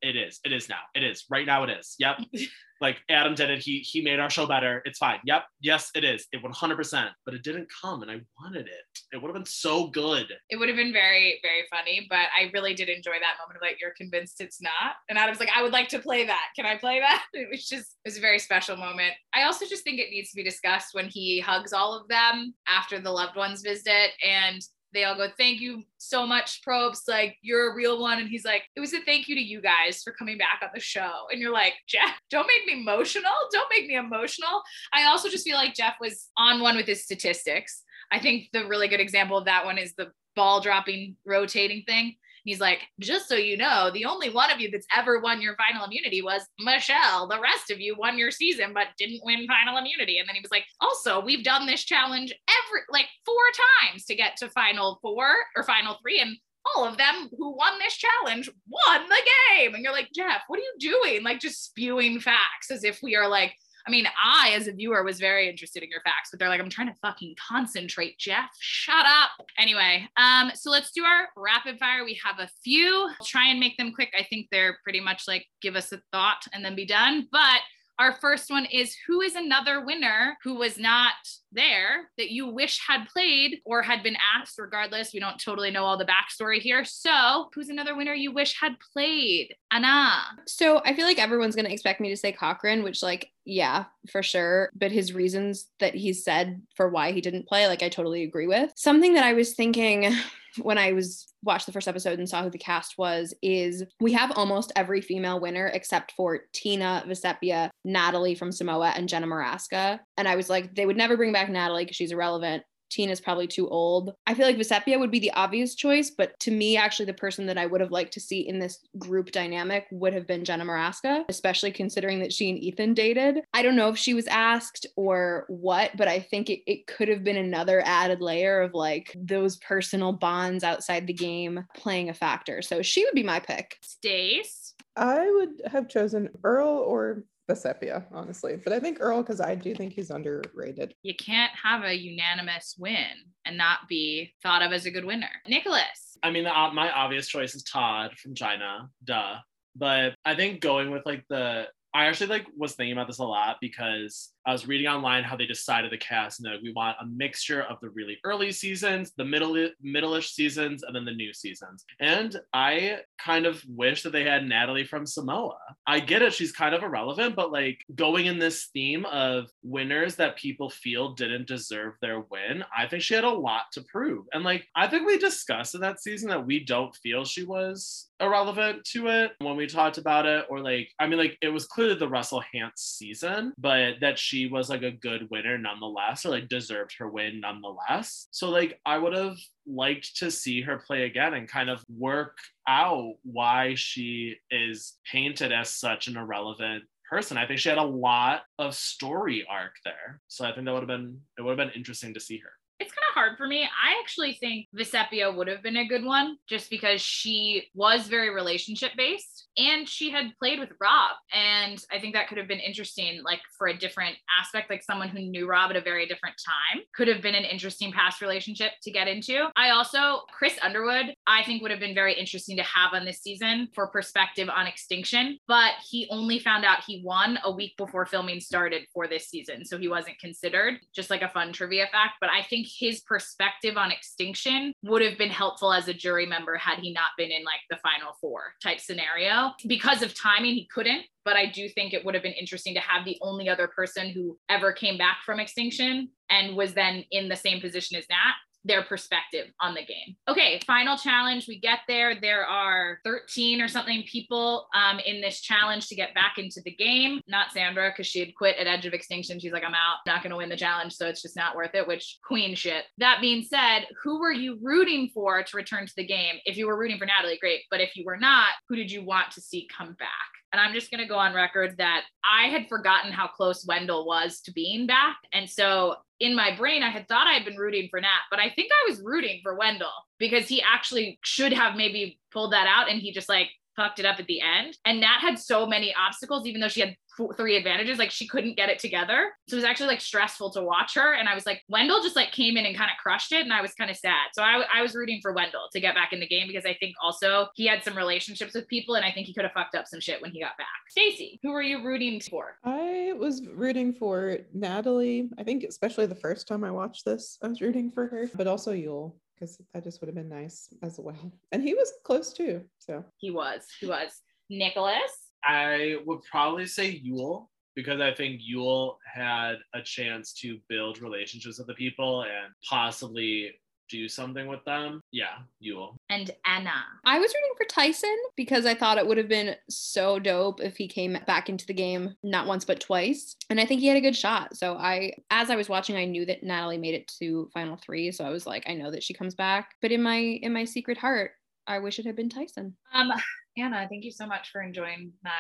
yeah, it is, it is now, it is right now, it is. Yep. like Adam did it. He he made our show better. It's fine. Yep. Yes, it is. It 100%. But it didn't come, and I wanted it. It would have been so good. It would have been very, very funny, but I really did enjoy that moment of like, you're convinced it's not. And Adam's like, I would like to play that. Can I play that? It was just, it was a very special moment. I also just think it needs to be discussed when he hugs all of them after the loved ones visit and they all go, Thank you so much, Probst. Like, you're a real one. And he's like, It was a thank you to you guys for coming back on the show. And you're like, Jeff, don't make me emotional. Don't make me emotional. I also just feel like Jeff was on one with his statistics. I think the really good example of that one is the ball dropping, rotating thing. He's like, just so you know, the only one of you that's ever won your final immunity was Michelle. The rest of you won your season, but didn't win final immunity. And then he was like, also, we've done this challenge every like four times to get to final four or final three. And all of them who won this challenge won the game. And you're like, Jeff, what are you doing? Like just spewing facts as if we are like, I mean, I, as a viewer, was very interested in your facts, but they're like, I'm trying to fucking concentrate, Jeff. Shut up. Anyway, um, so let's do our rapid fire. We have a few. I'll try and make them quick. I think they're pretty much like give us a thought and then be done. But our first one is who is another winner who was not there that you wish had played or had been asked, regardless. We don't totally know all the backstory here. So, who's another winner you wish had played? Anna. So I feel like everyone's gonna expect me to say Cochran, which like, yeah, for sure. But his reasons that he said for why he didn't play, like I totally agree with. Something that I was thinking when I was watched the first episode and saw who the cast was is we have almost every female winner except for Tina Vecepia, Natalie from Samoa, and Jenna Morasca. And I was like, they would never bring back Natalie because she's irrelevant. Tina's probably too old. I feel like Vecepia would be the obvious choice, but to me, actually, the person that I would have liked to see in this group dynamic would have been Jenna Morasca, especially considering that she and Ethan dated. I don't know if she was asked or what, but I think it, it could have been another added layer of like those personal bonds outside the game playing a factor. So she would be my pick. Stace. I would have chosen Earl or Vecepia, honestly. But I think Earl because I do think he's underrated. You can't have a unanimous win and not be thought of as a good winner. Nicholas. I mean, the, uh, my obvious choice is Todd from China, duh. But I think going with like the, I actually like was thinking about this a lot because I was reading online how they decided the cast that we want a mixture of the really early seasons, the middle middle-ish seasons, and then the new seasons. And I kind of wish that they had Natalie from Samoa. I get it, she's kind of irrelevant, but like going in this theme of winners that people feel didn't deserve their win, I think she had a lot to prove. And like I think we discussed in that season that we don't feel she was irrelevant to it when we talked about it, or like I mean, like it was clearly the Russell Hantz season, but that she was like a good winner nonetheless, or like deserved her win nonetheless. So like I would have liked to see her play again and kind of work out why she is painted as such an irrelevant person. I think she had a lot of story arc there. So I think that would have been it would have been interesting to see her it's kind of hard for me. I actually think Vecepia would have been a good one just because she was very relationship based and she had played with Rob. And I think that could have been interesting, like for a different aspect, like someone who knew Rob at a very different time could have been an interesting past relationship to get into. I also, Chris Underwood I think would have been very interesting to have on this season for perspective on extinction. But he only found out he won a week before filming started for this season. So he wasn't considered, just like a fun trivia fact. But I think his perspective on extinction would have been helpful as a jury member had he not been in like the final four type scenario. Because of timing, he couldn't but I do think it would have been interesting to have the only other person who ever came back from extinction and was then in the same position as Nat their perspective on the game. Okay, final challenge. We get there. There are 13 or something people um, in this challenge to get back into the game. Not Sandra, because she had quit at Edge of Extinction. She's like, I'm out, not going to win the challenge. So it's just not worth it, which queen shit. That being said, who were you rooting for to return to the game? If you were rooting for Natalie, great. But if you were not, who did you want to see come back? And I'm just going to go on record that I had forgotten how close Wendell was to being back. And so in my brain, I had thought I had been rooting for Nat, but I think I was rooting for Wendell because he actually should have maybe pulled that out and he just like fucked it up at the end. And Nat had so many obstacles, even though she had three advantages, like she couldn't get it together. So it was actually like stressful to watch her. And I was like, Wendell just like came in and kind of crushed it. And I was kind of sad. So I, I was rooting for Wendell to get back in the game because I think also he had some relationships with people and I think he could have fucked up some shit when he got back. Stacy, who were you rooting for? I was rooting for Natalie. I think especially the first time I watched this, I was rooting for her, but also Yul because that just would have been nice as well. And he was close too. So he was, he was. Nicholas. I would probably say Yul because I think Yul had a chance to build relationships with the people and possibly do something with them. Yeah, Yul. And Anna. I was rooting for Tyson because I thought it would have been so dope if he came back into the game not once but twice. And I think he had a good shot. So I as I was watching, I knew that Natalie made it to final three. So I was like, I know that she comes back. But in my in my secret heart, I wish it had been Tyson. Um, Anna, thank you so much for enjoying my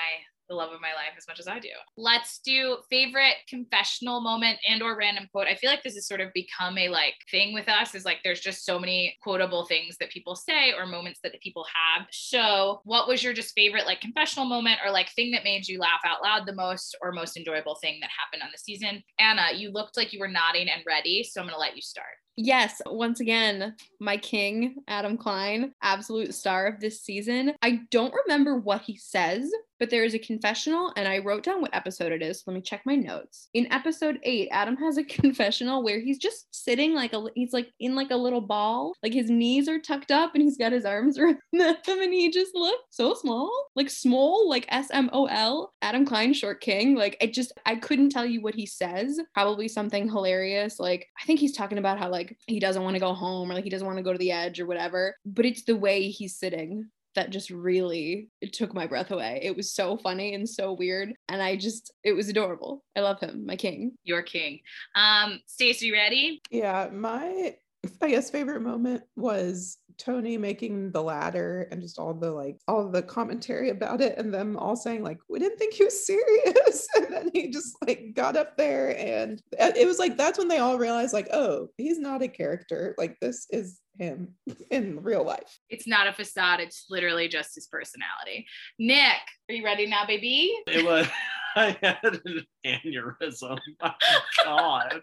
the love of my life as much as I do. Let's do favorite confessional moment and or random quote. I feel like this has sort of become a like thing with us is like there's just so many quotable things that people say or moments that people have. So, what was your just favorite like confessional moment or like thing that made you laugh out loud the most or most enjoyable thing that happened on the season? Anna, you looked like you were nodding and ready, so I'm going to let you start. Yes, once again, my king, Adam Klein, absolute star of this season. I don't remember what he says, but there is a confessional, and I wrote down what episode it is. So Let me check my notes. In episode eight, Adam has a confessional where he's just sitting like a he's like in like a little ball, like his knees are tucked up, and he's got his arms around them, and he just looks so small, like small, like S M O L. Adam Klein, short king. Like it just, I couldn't tell you what he says. Probably something hilarious. Like I think he's talking about how like he doesn't want to go home or like he doesn't want to go to the edge or whatever. But it's the way he's sitting that just really it took my breath away. It was so funny and so weird. And I just it was adorable. I love him, my king. Your king. Um, Stacey, ready? Yeah, my I guess favorite moment was Tony making the ladder and just all the like all the commentary about it and them all saying like we didn't think he was serious and then he just like got up there and it was like that's when they all realized like oh he's not a character like this is him in real life. It's not a facade, it's literally just his personality. Nick, are you ready now, baby? It was I had an aneurysm. My God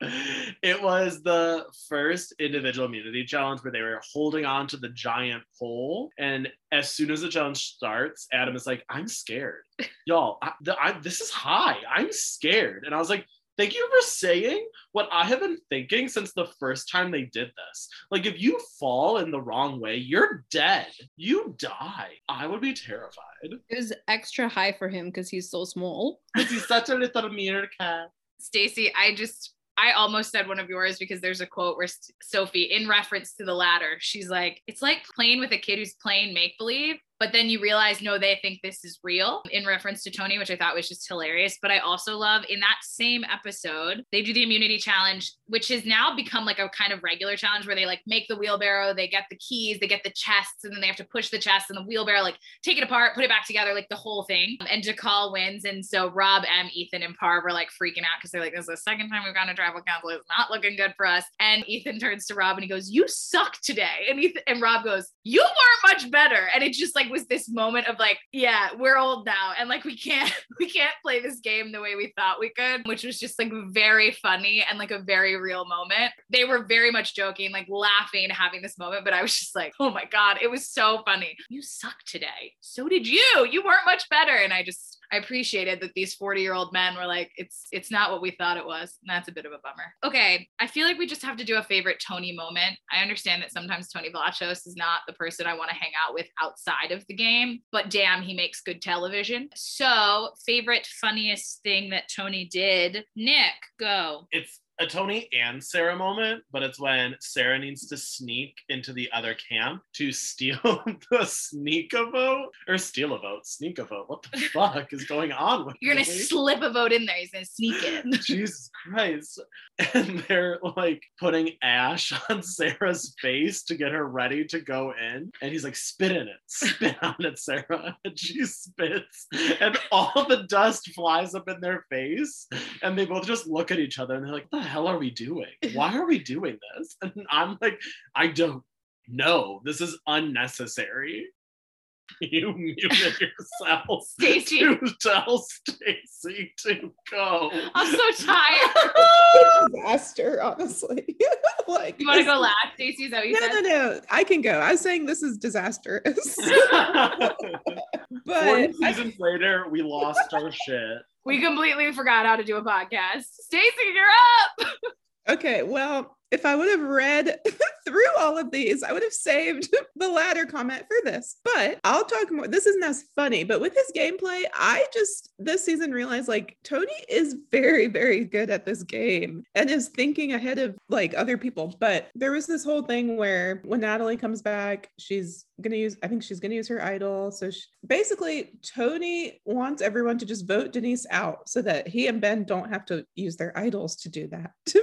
it was the first individual immunity challenge where they were holding on to the giant pole. And as soon as the challenge starts, Adam is like, I'm scared. Y'all, I, the, I, this is high. I'm scared. And I was like, Thank you for saying what I have been thinking since the first time they did this. Like, if you fall in the wrong way, you're dead. You die. I would be terrified. It was extra high for him because he's so small. Because he's such a little meerkat. Stacy, I just I almost said one of yours because there's a quote where Sophie, in reference to the ladder, she's like, it's like playing with a kid who's playing make believe but then you realize no they think this is real in reference to tony which i thought was just hilarious. But i also love in that same episode they do the immunity challenge which has now become like a kind of regular challenge where they like make the wheelbarrow they get the keys they get the chests and then they have to push the chest and the wheelbarrow like take it apart put it back together like the whole thing. And Dakal wins. And so rob m ethan and parv were like freaking out because they're like this is the second time we've gone to tribal council. It's not looking good for us. And ethan turns to rob and he goes you suck today. And ethan and rob goes you weren't much better. And it just like was this moment of like, yeah, we're old now and like we can't we can't play this game the way we thought we could, which was just like very funny and like a very real moment. They were very much joking, like laughing, having this moment, but I was just like, oh my God, it was so funny. You suck today. So did you. You weren't much better. And I just I appreciated that these 40 year old men were like, it's it's not what we thought it was. And that's a bit of a bummer. Okay. I feel like we just have to do a favorite Tony moment. I understand that sometimes Tony Vlachos is not the person I want to hang out with outside of the game, but damn, he makes good television. So, favorite funniest thing that Tony did. Nick, go. It's a Tony and Sarah moment, but it's when Sarah needs to sneak into the other camp to steal the sneak a vote or steal a vote, sneak a vote. What the fuck is going on with You're gonna me? slip a vote in there. He's gonna sneak in. Jesus Christ. And they're like putting ash on Sarah's face to get her ready to go in. And he's like, spit in it, spit on it, Sarah. And she spits. And all the dust flies up in their face. And they both just look at each other and they're like, what the hell are we doing? Why are we doing this? And I'm like, I don't know. This is unnecessary. You muted yourself Stacey. to tell Stacy to go. I'm so tired. disaster, honestly. like You want to go last, Stacey? Is that what you No, said? no, no. I can go. I was saying this is disastrous. but Forty I- seasons later, we lost our shit. We completely forgot how to do a podcast. Stacey, you're up. okay, well, if I would have read through all of these, I would have saved the latter comment for this. But I'll talk more. This isn't as funny, but with his gameplay, I just this season realized like Tony is very, very good at this game and is thinking ahead of like other people. But there was this whole thing where when Natalie comes back, she's gonna use, I think she's gonna use her idol. So she, basically, Tony wants everyone to just vote Denise out so that he and Ben don't have to use their idols to do that.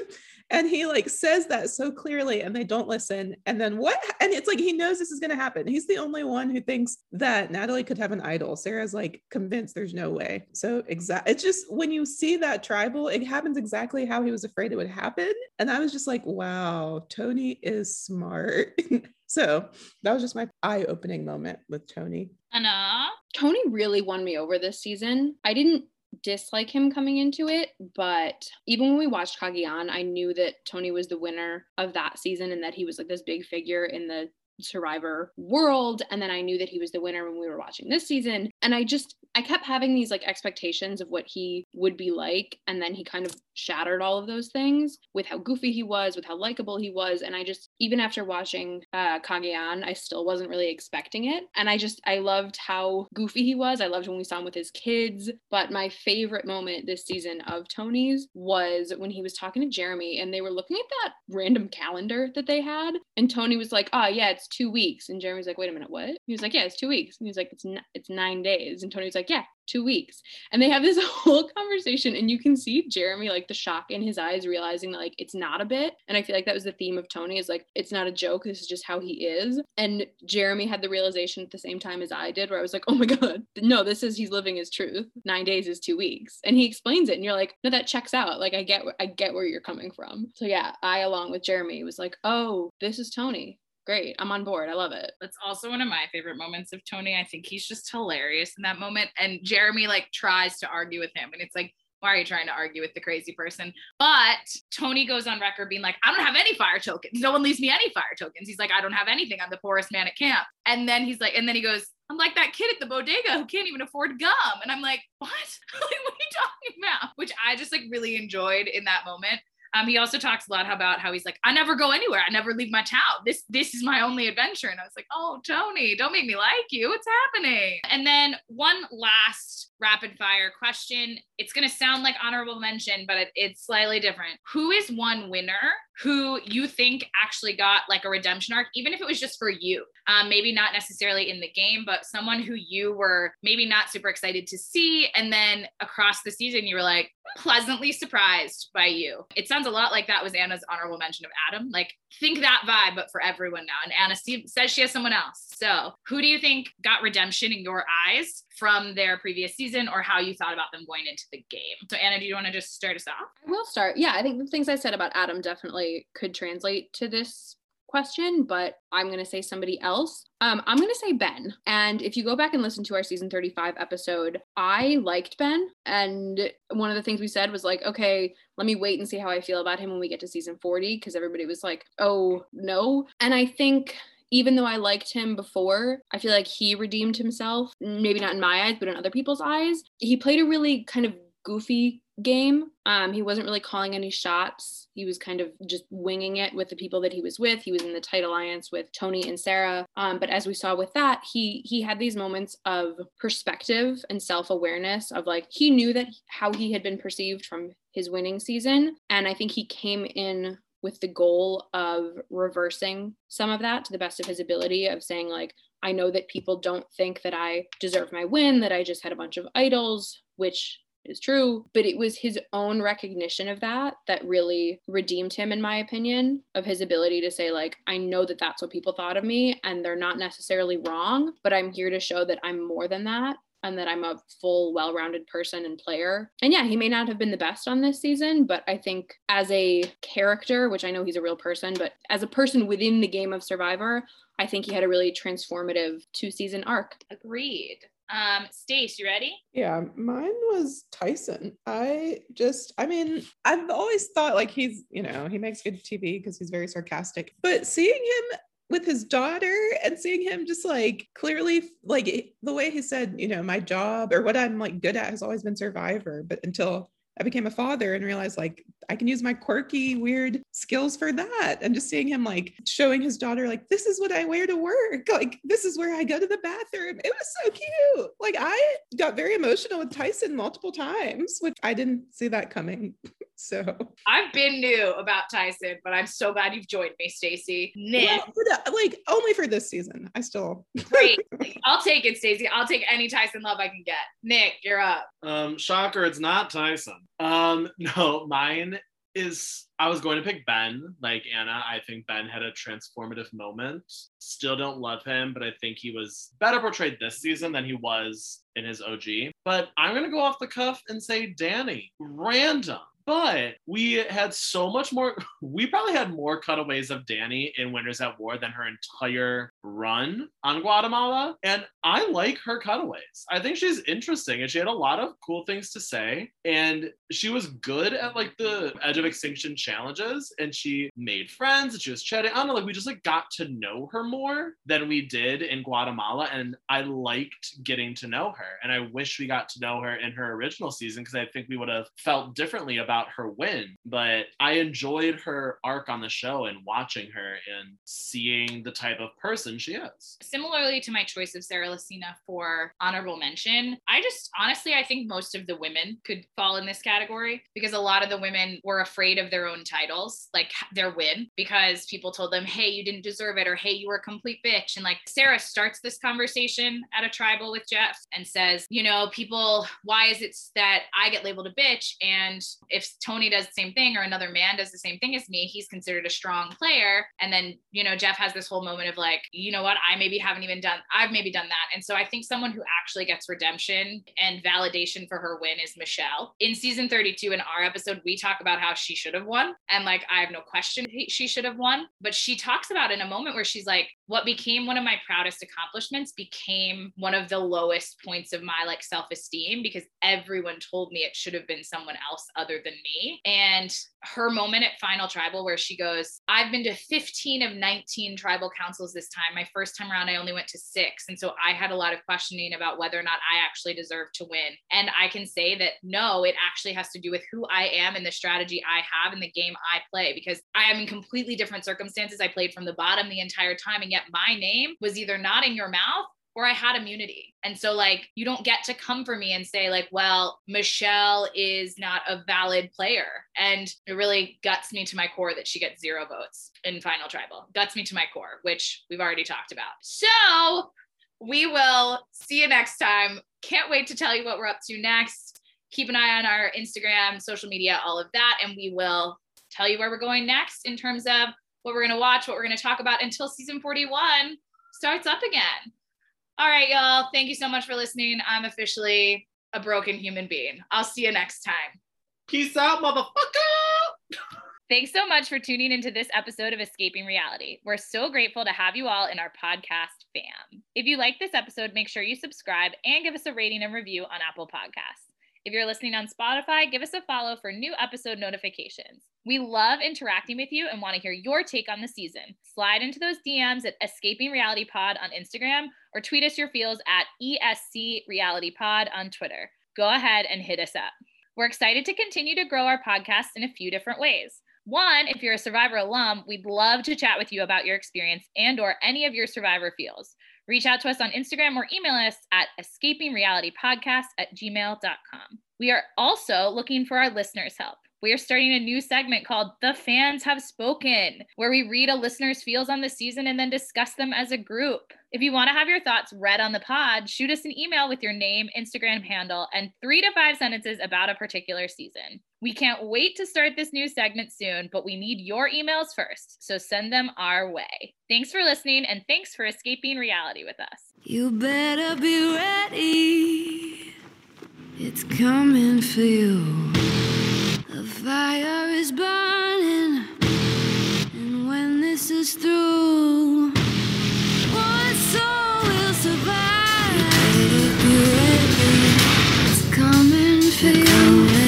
and he like says that so clearly and they don't listen. And then what and it's like he knows this is going to happen. He's the only one who thinks that natalie could have an idol. Sarah's like convinced there's no way. So exact it's just when you see that tribal it happens exactly how he was afraid it would happen. And i was just like wow tony is smart. So that was just my eye-opening moment with tony. Anna. Tony really won me over this season. I didn't dislike him coming into it, but even when we watched Cagayan, I knew that Tony was the winner of that season and that he was like this big figure in the survivor world and then i knew that he was the winner when we were watching this season. And i just i kept having these like expectations of what he would be like and then he kind of shattered all of those things with how goofy he was with how likable he was. And i just even after watching uh Cagayan, i still wasn't really expecting it. And i just i loved how goofy he was. I loved when we saw him with his kids. But my favorite moment this season of tony's was when he was talking to jeremy and they were looking at that random calendar that they had. And tony was like oh yeah it's two weeks. And jeremy's like wait a minute what? He was like yeah it's two weeks. And he's like it's n- it's nine days. And tony's like yeah two weeks. And they have this whole conversation and you can see jeremy like the shock in his eyes realizing that like it's not a bit. And i feel like that was the theme of tony is like it's not a joke. This is just how he is. And jeremy had the realization at the same time as i did where i was like oh my god no this is he's living his truth. Nine days is two weeks. And he explains it and you're like no that checks out. Like i get i get where you're coming from. So yeah i along with jeremy was like oh this is tony great i'm on board i love it That's also one of my favorite moments of Tony. I think he's just hilarious in that moment. And Jeremy like tries to argue with him. And it's like, why are you trying to argue with the crazy person? But Tony goes on record being like, I don't have any fire tokens. No one leaves me any fire tokens. He's like, I don't have anything. I'm the poorest man at camp. And then he's like, and then he goes, I'm like that kid at the bodega who can't even afford gum. And I'm like, what? what are you talking about? Which I just like really enjoyed in that moment. Um, he also talks a lot about how he's like, I never go anywhere. I never leave my town. This this is my only adventure. And I was like, oh, Tony, don't make me like you. What's happening? And then one last rapid fire question. It's gonna sound like honorable mention, but it, it's slightly different. Who is one winner who you think actually got like a redemption arc, even if it was just for you? Um, maybe not necessarily in the game, but someone who you were maybe not super excited to see, and then across the season you were like pleasantly surprised by you. It sounds a lot like that was Anna's honorable mention of Adam. Like think that vibe, but for everyone now. And Anna says she has someone else. So who do you think got redemption in your eyes from their previous season, or how you thought about them going into the game? So Anna, do you want to just start us off? I will start. Yeah, I think the things I said about Adam definitely could translate to this question, but I'm going to say somebody else. Um, I'm going to say Ben. And if you go back and listen to our season 35 episode, I liked Ben. And one of the things we said was like, okay, let me wait and see how I feel about him when we get to season 40, because everybody was like, oh, no. And I think even though I liked him before, I feel like he redeemed himself. Maybe not in my eyes, but in other people's eyes. He played a really kind of goofy game. Um, he wasn't really calling any shots. He was kind of just winging it with the people that he was with. He was in the tight alliance with Tony and Sarah. Um, but as we saw with that, he he had these moments of perspective and self awareness of like he knew that how he had been perceived from his winning season, and I think he came in with the goal of reversing some of that to the best of his ability of saying like I know that people don't think that I deserve my win, that I just had a bunch of idols, which is true, but it was his own recognition of that that really redeemed him, in my opinion, of his ability to say, like, I know that that's what people thought of me and they're not necessarily wrong, but I'm here to show that I'm more than that and that I'm a full, well rounded person and player. And yeah, he may not have been the best on this season, but I think as a character, which I know he's a real person, but as a person within the game of Survivor, I think he had a really transformative two season arc. Agreed. Um, Stace, you ready? Yeah, mine was Tyson. I just, I mean, I've always thought like he's, you know, he makes good TV because he's very sarcastic, but seeing him with his daughter and seeing him just like clearly like the way he said you know my job or what i'm like good at has always been survivor but until I became a father and realized like I can use my quirky, weird skills for that. And just seeing him like showing his daughter, like, this is what I wear to work. Like, this is where I go to the bathroom. It was so cute. Like, I got very emotional with Tyson multiple times, which I didn't see that coming. So I've been new about Tyson, but I'm so glad you've joined me, Stacy. Nick. Well, but, like only for this season. I still great. I'll take it, Stacy. I'll take any Tyson love I can get. Nick, you're up. Um, shocker, it's not Tyson. Um, no, mine is I was going to pick Ben, like Anna. I think Ben had a transformative moment. Still don't love him, but I think he was better portrayed this season than he was in his OG. But I'm gonna go off the cuff and say Danni. Random. But we had so much more. We probably had more cutaways of Danni in Winners at War than her entire run on Guatemala. And I like her cutaways. I think she's interesting and she had a lot of cool things to say. And she was good at like the Edge of Extinction challenges and she made friends and she was chatting. I don't know, like we just like got to know her more than we did in Guatemala. And I liked getting to know her. And I wish we got to know her in her original season because I think we would have felt differently about her win. But I enjoyed her arc on the show and watching her and seeing the type of person she is. Similarly to my choice of Sarah Lacina for honorable mention, I just honestly, I think most of the women could fall in this category because a lot of the women were afraid of their own titles, like their win, because people told them, hey, you didn't deserve it, or hey, you were a complete bitch. And like Sarah starts this conversation at a tribal with Jeff and says, you know, people, why is it that I get labeled a bitch? And if Tony does the same thing or another man does the same thing as me, he's considered a strong player. And then, you know, Jeff has this whole moment of like, you know what, I maybe haven't even done, I've maybe done that. And so I think someone who actually gets redemption and validation for her win is Michelle. In season 32, in our episode, we talk about how she should have won. And like, I have no question she should have won. But she talks about in a moment where she's like, what became one of my proudest accomplishments became one of the lowest points of my like self-esteem because everyone told me it should have been someone else other than me. And her moment at final tribal where she goes i've been to 15 of 19 tribal councils this time. My first time around i only went to six. And so i had a lot of questioning about whether or not i actually deserve to win. And i can say that no it actually has to do with who i am and the strategy i have and the game i play because i am in completely different circumstances. I played from the bottom the entire time and yet my name was either not in your mouth or I had immunity. And so, like, you don't get to come for me and say, like, well, Michelle is not a valid player. And it really guts me to my core that she gets zero votes in Final Tribal. Guts me to my core, which we've already talked about. So, we will see you next time. Can't wait to tell you what we're up to next. Keep an eye on our Instagram, social media, all of that. And we will tell you where we're going next in terms of what we're going to watch, what we're going to talk about until season 41 starts up again. All right, y'all. Thank you so much for listening. I'm officially a broken human being. I'll see you next time. Peace out, motherfucker. Thanks so much for tuning into this episode of Escaping Reality. We're so grateful to have you all in our podcast fam. If you like this episode, make sure you subscribe and give us a rating and review on Apple Podcasts. If you're listening on Spotify, give us a follow for new episode notifications. We love interacting with you and want to hear your take on the season. Slide into those DMs at Escaping Reality Pod on Instagram or tweet us your feels at ESC Reality Pod on Twitter. Go ahead and hit us up. We're excited to continue to grow our podcast in a few different ways. One, if you're a Survivor alum, we'd love to chat with you about your experience and or any of your Survivor feels. Reach out to us on Instagram or email us at escapingrealitypodcast at gmail.com. We are also looking for our listeners' help. We are starting a new segment called The Fans Have Spoken, where we read a listener's feels on the season and then discuss them as a group. If you want to have your thoughts read on the pod, shoot us an email with your name, Instagram handle, and three to five sentences about a particular season. We can't wait to start this new segment soon, but we need your emails first, so send them our way. Thanks for listening, and thanks for escaping reality with us. You better be ready. It's coming for you. The fire is burning. And when this is through, one soul will survive. It's coming for you.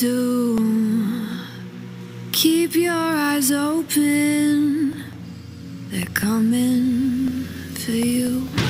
Do? Keep your eyes open. They're coming for you.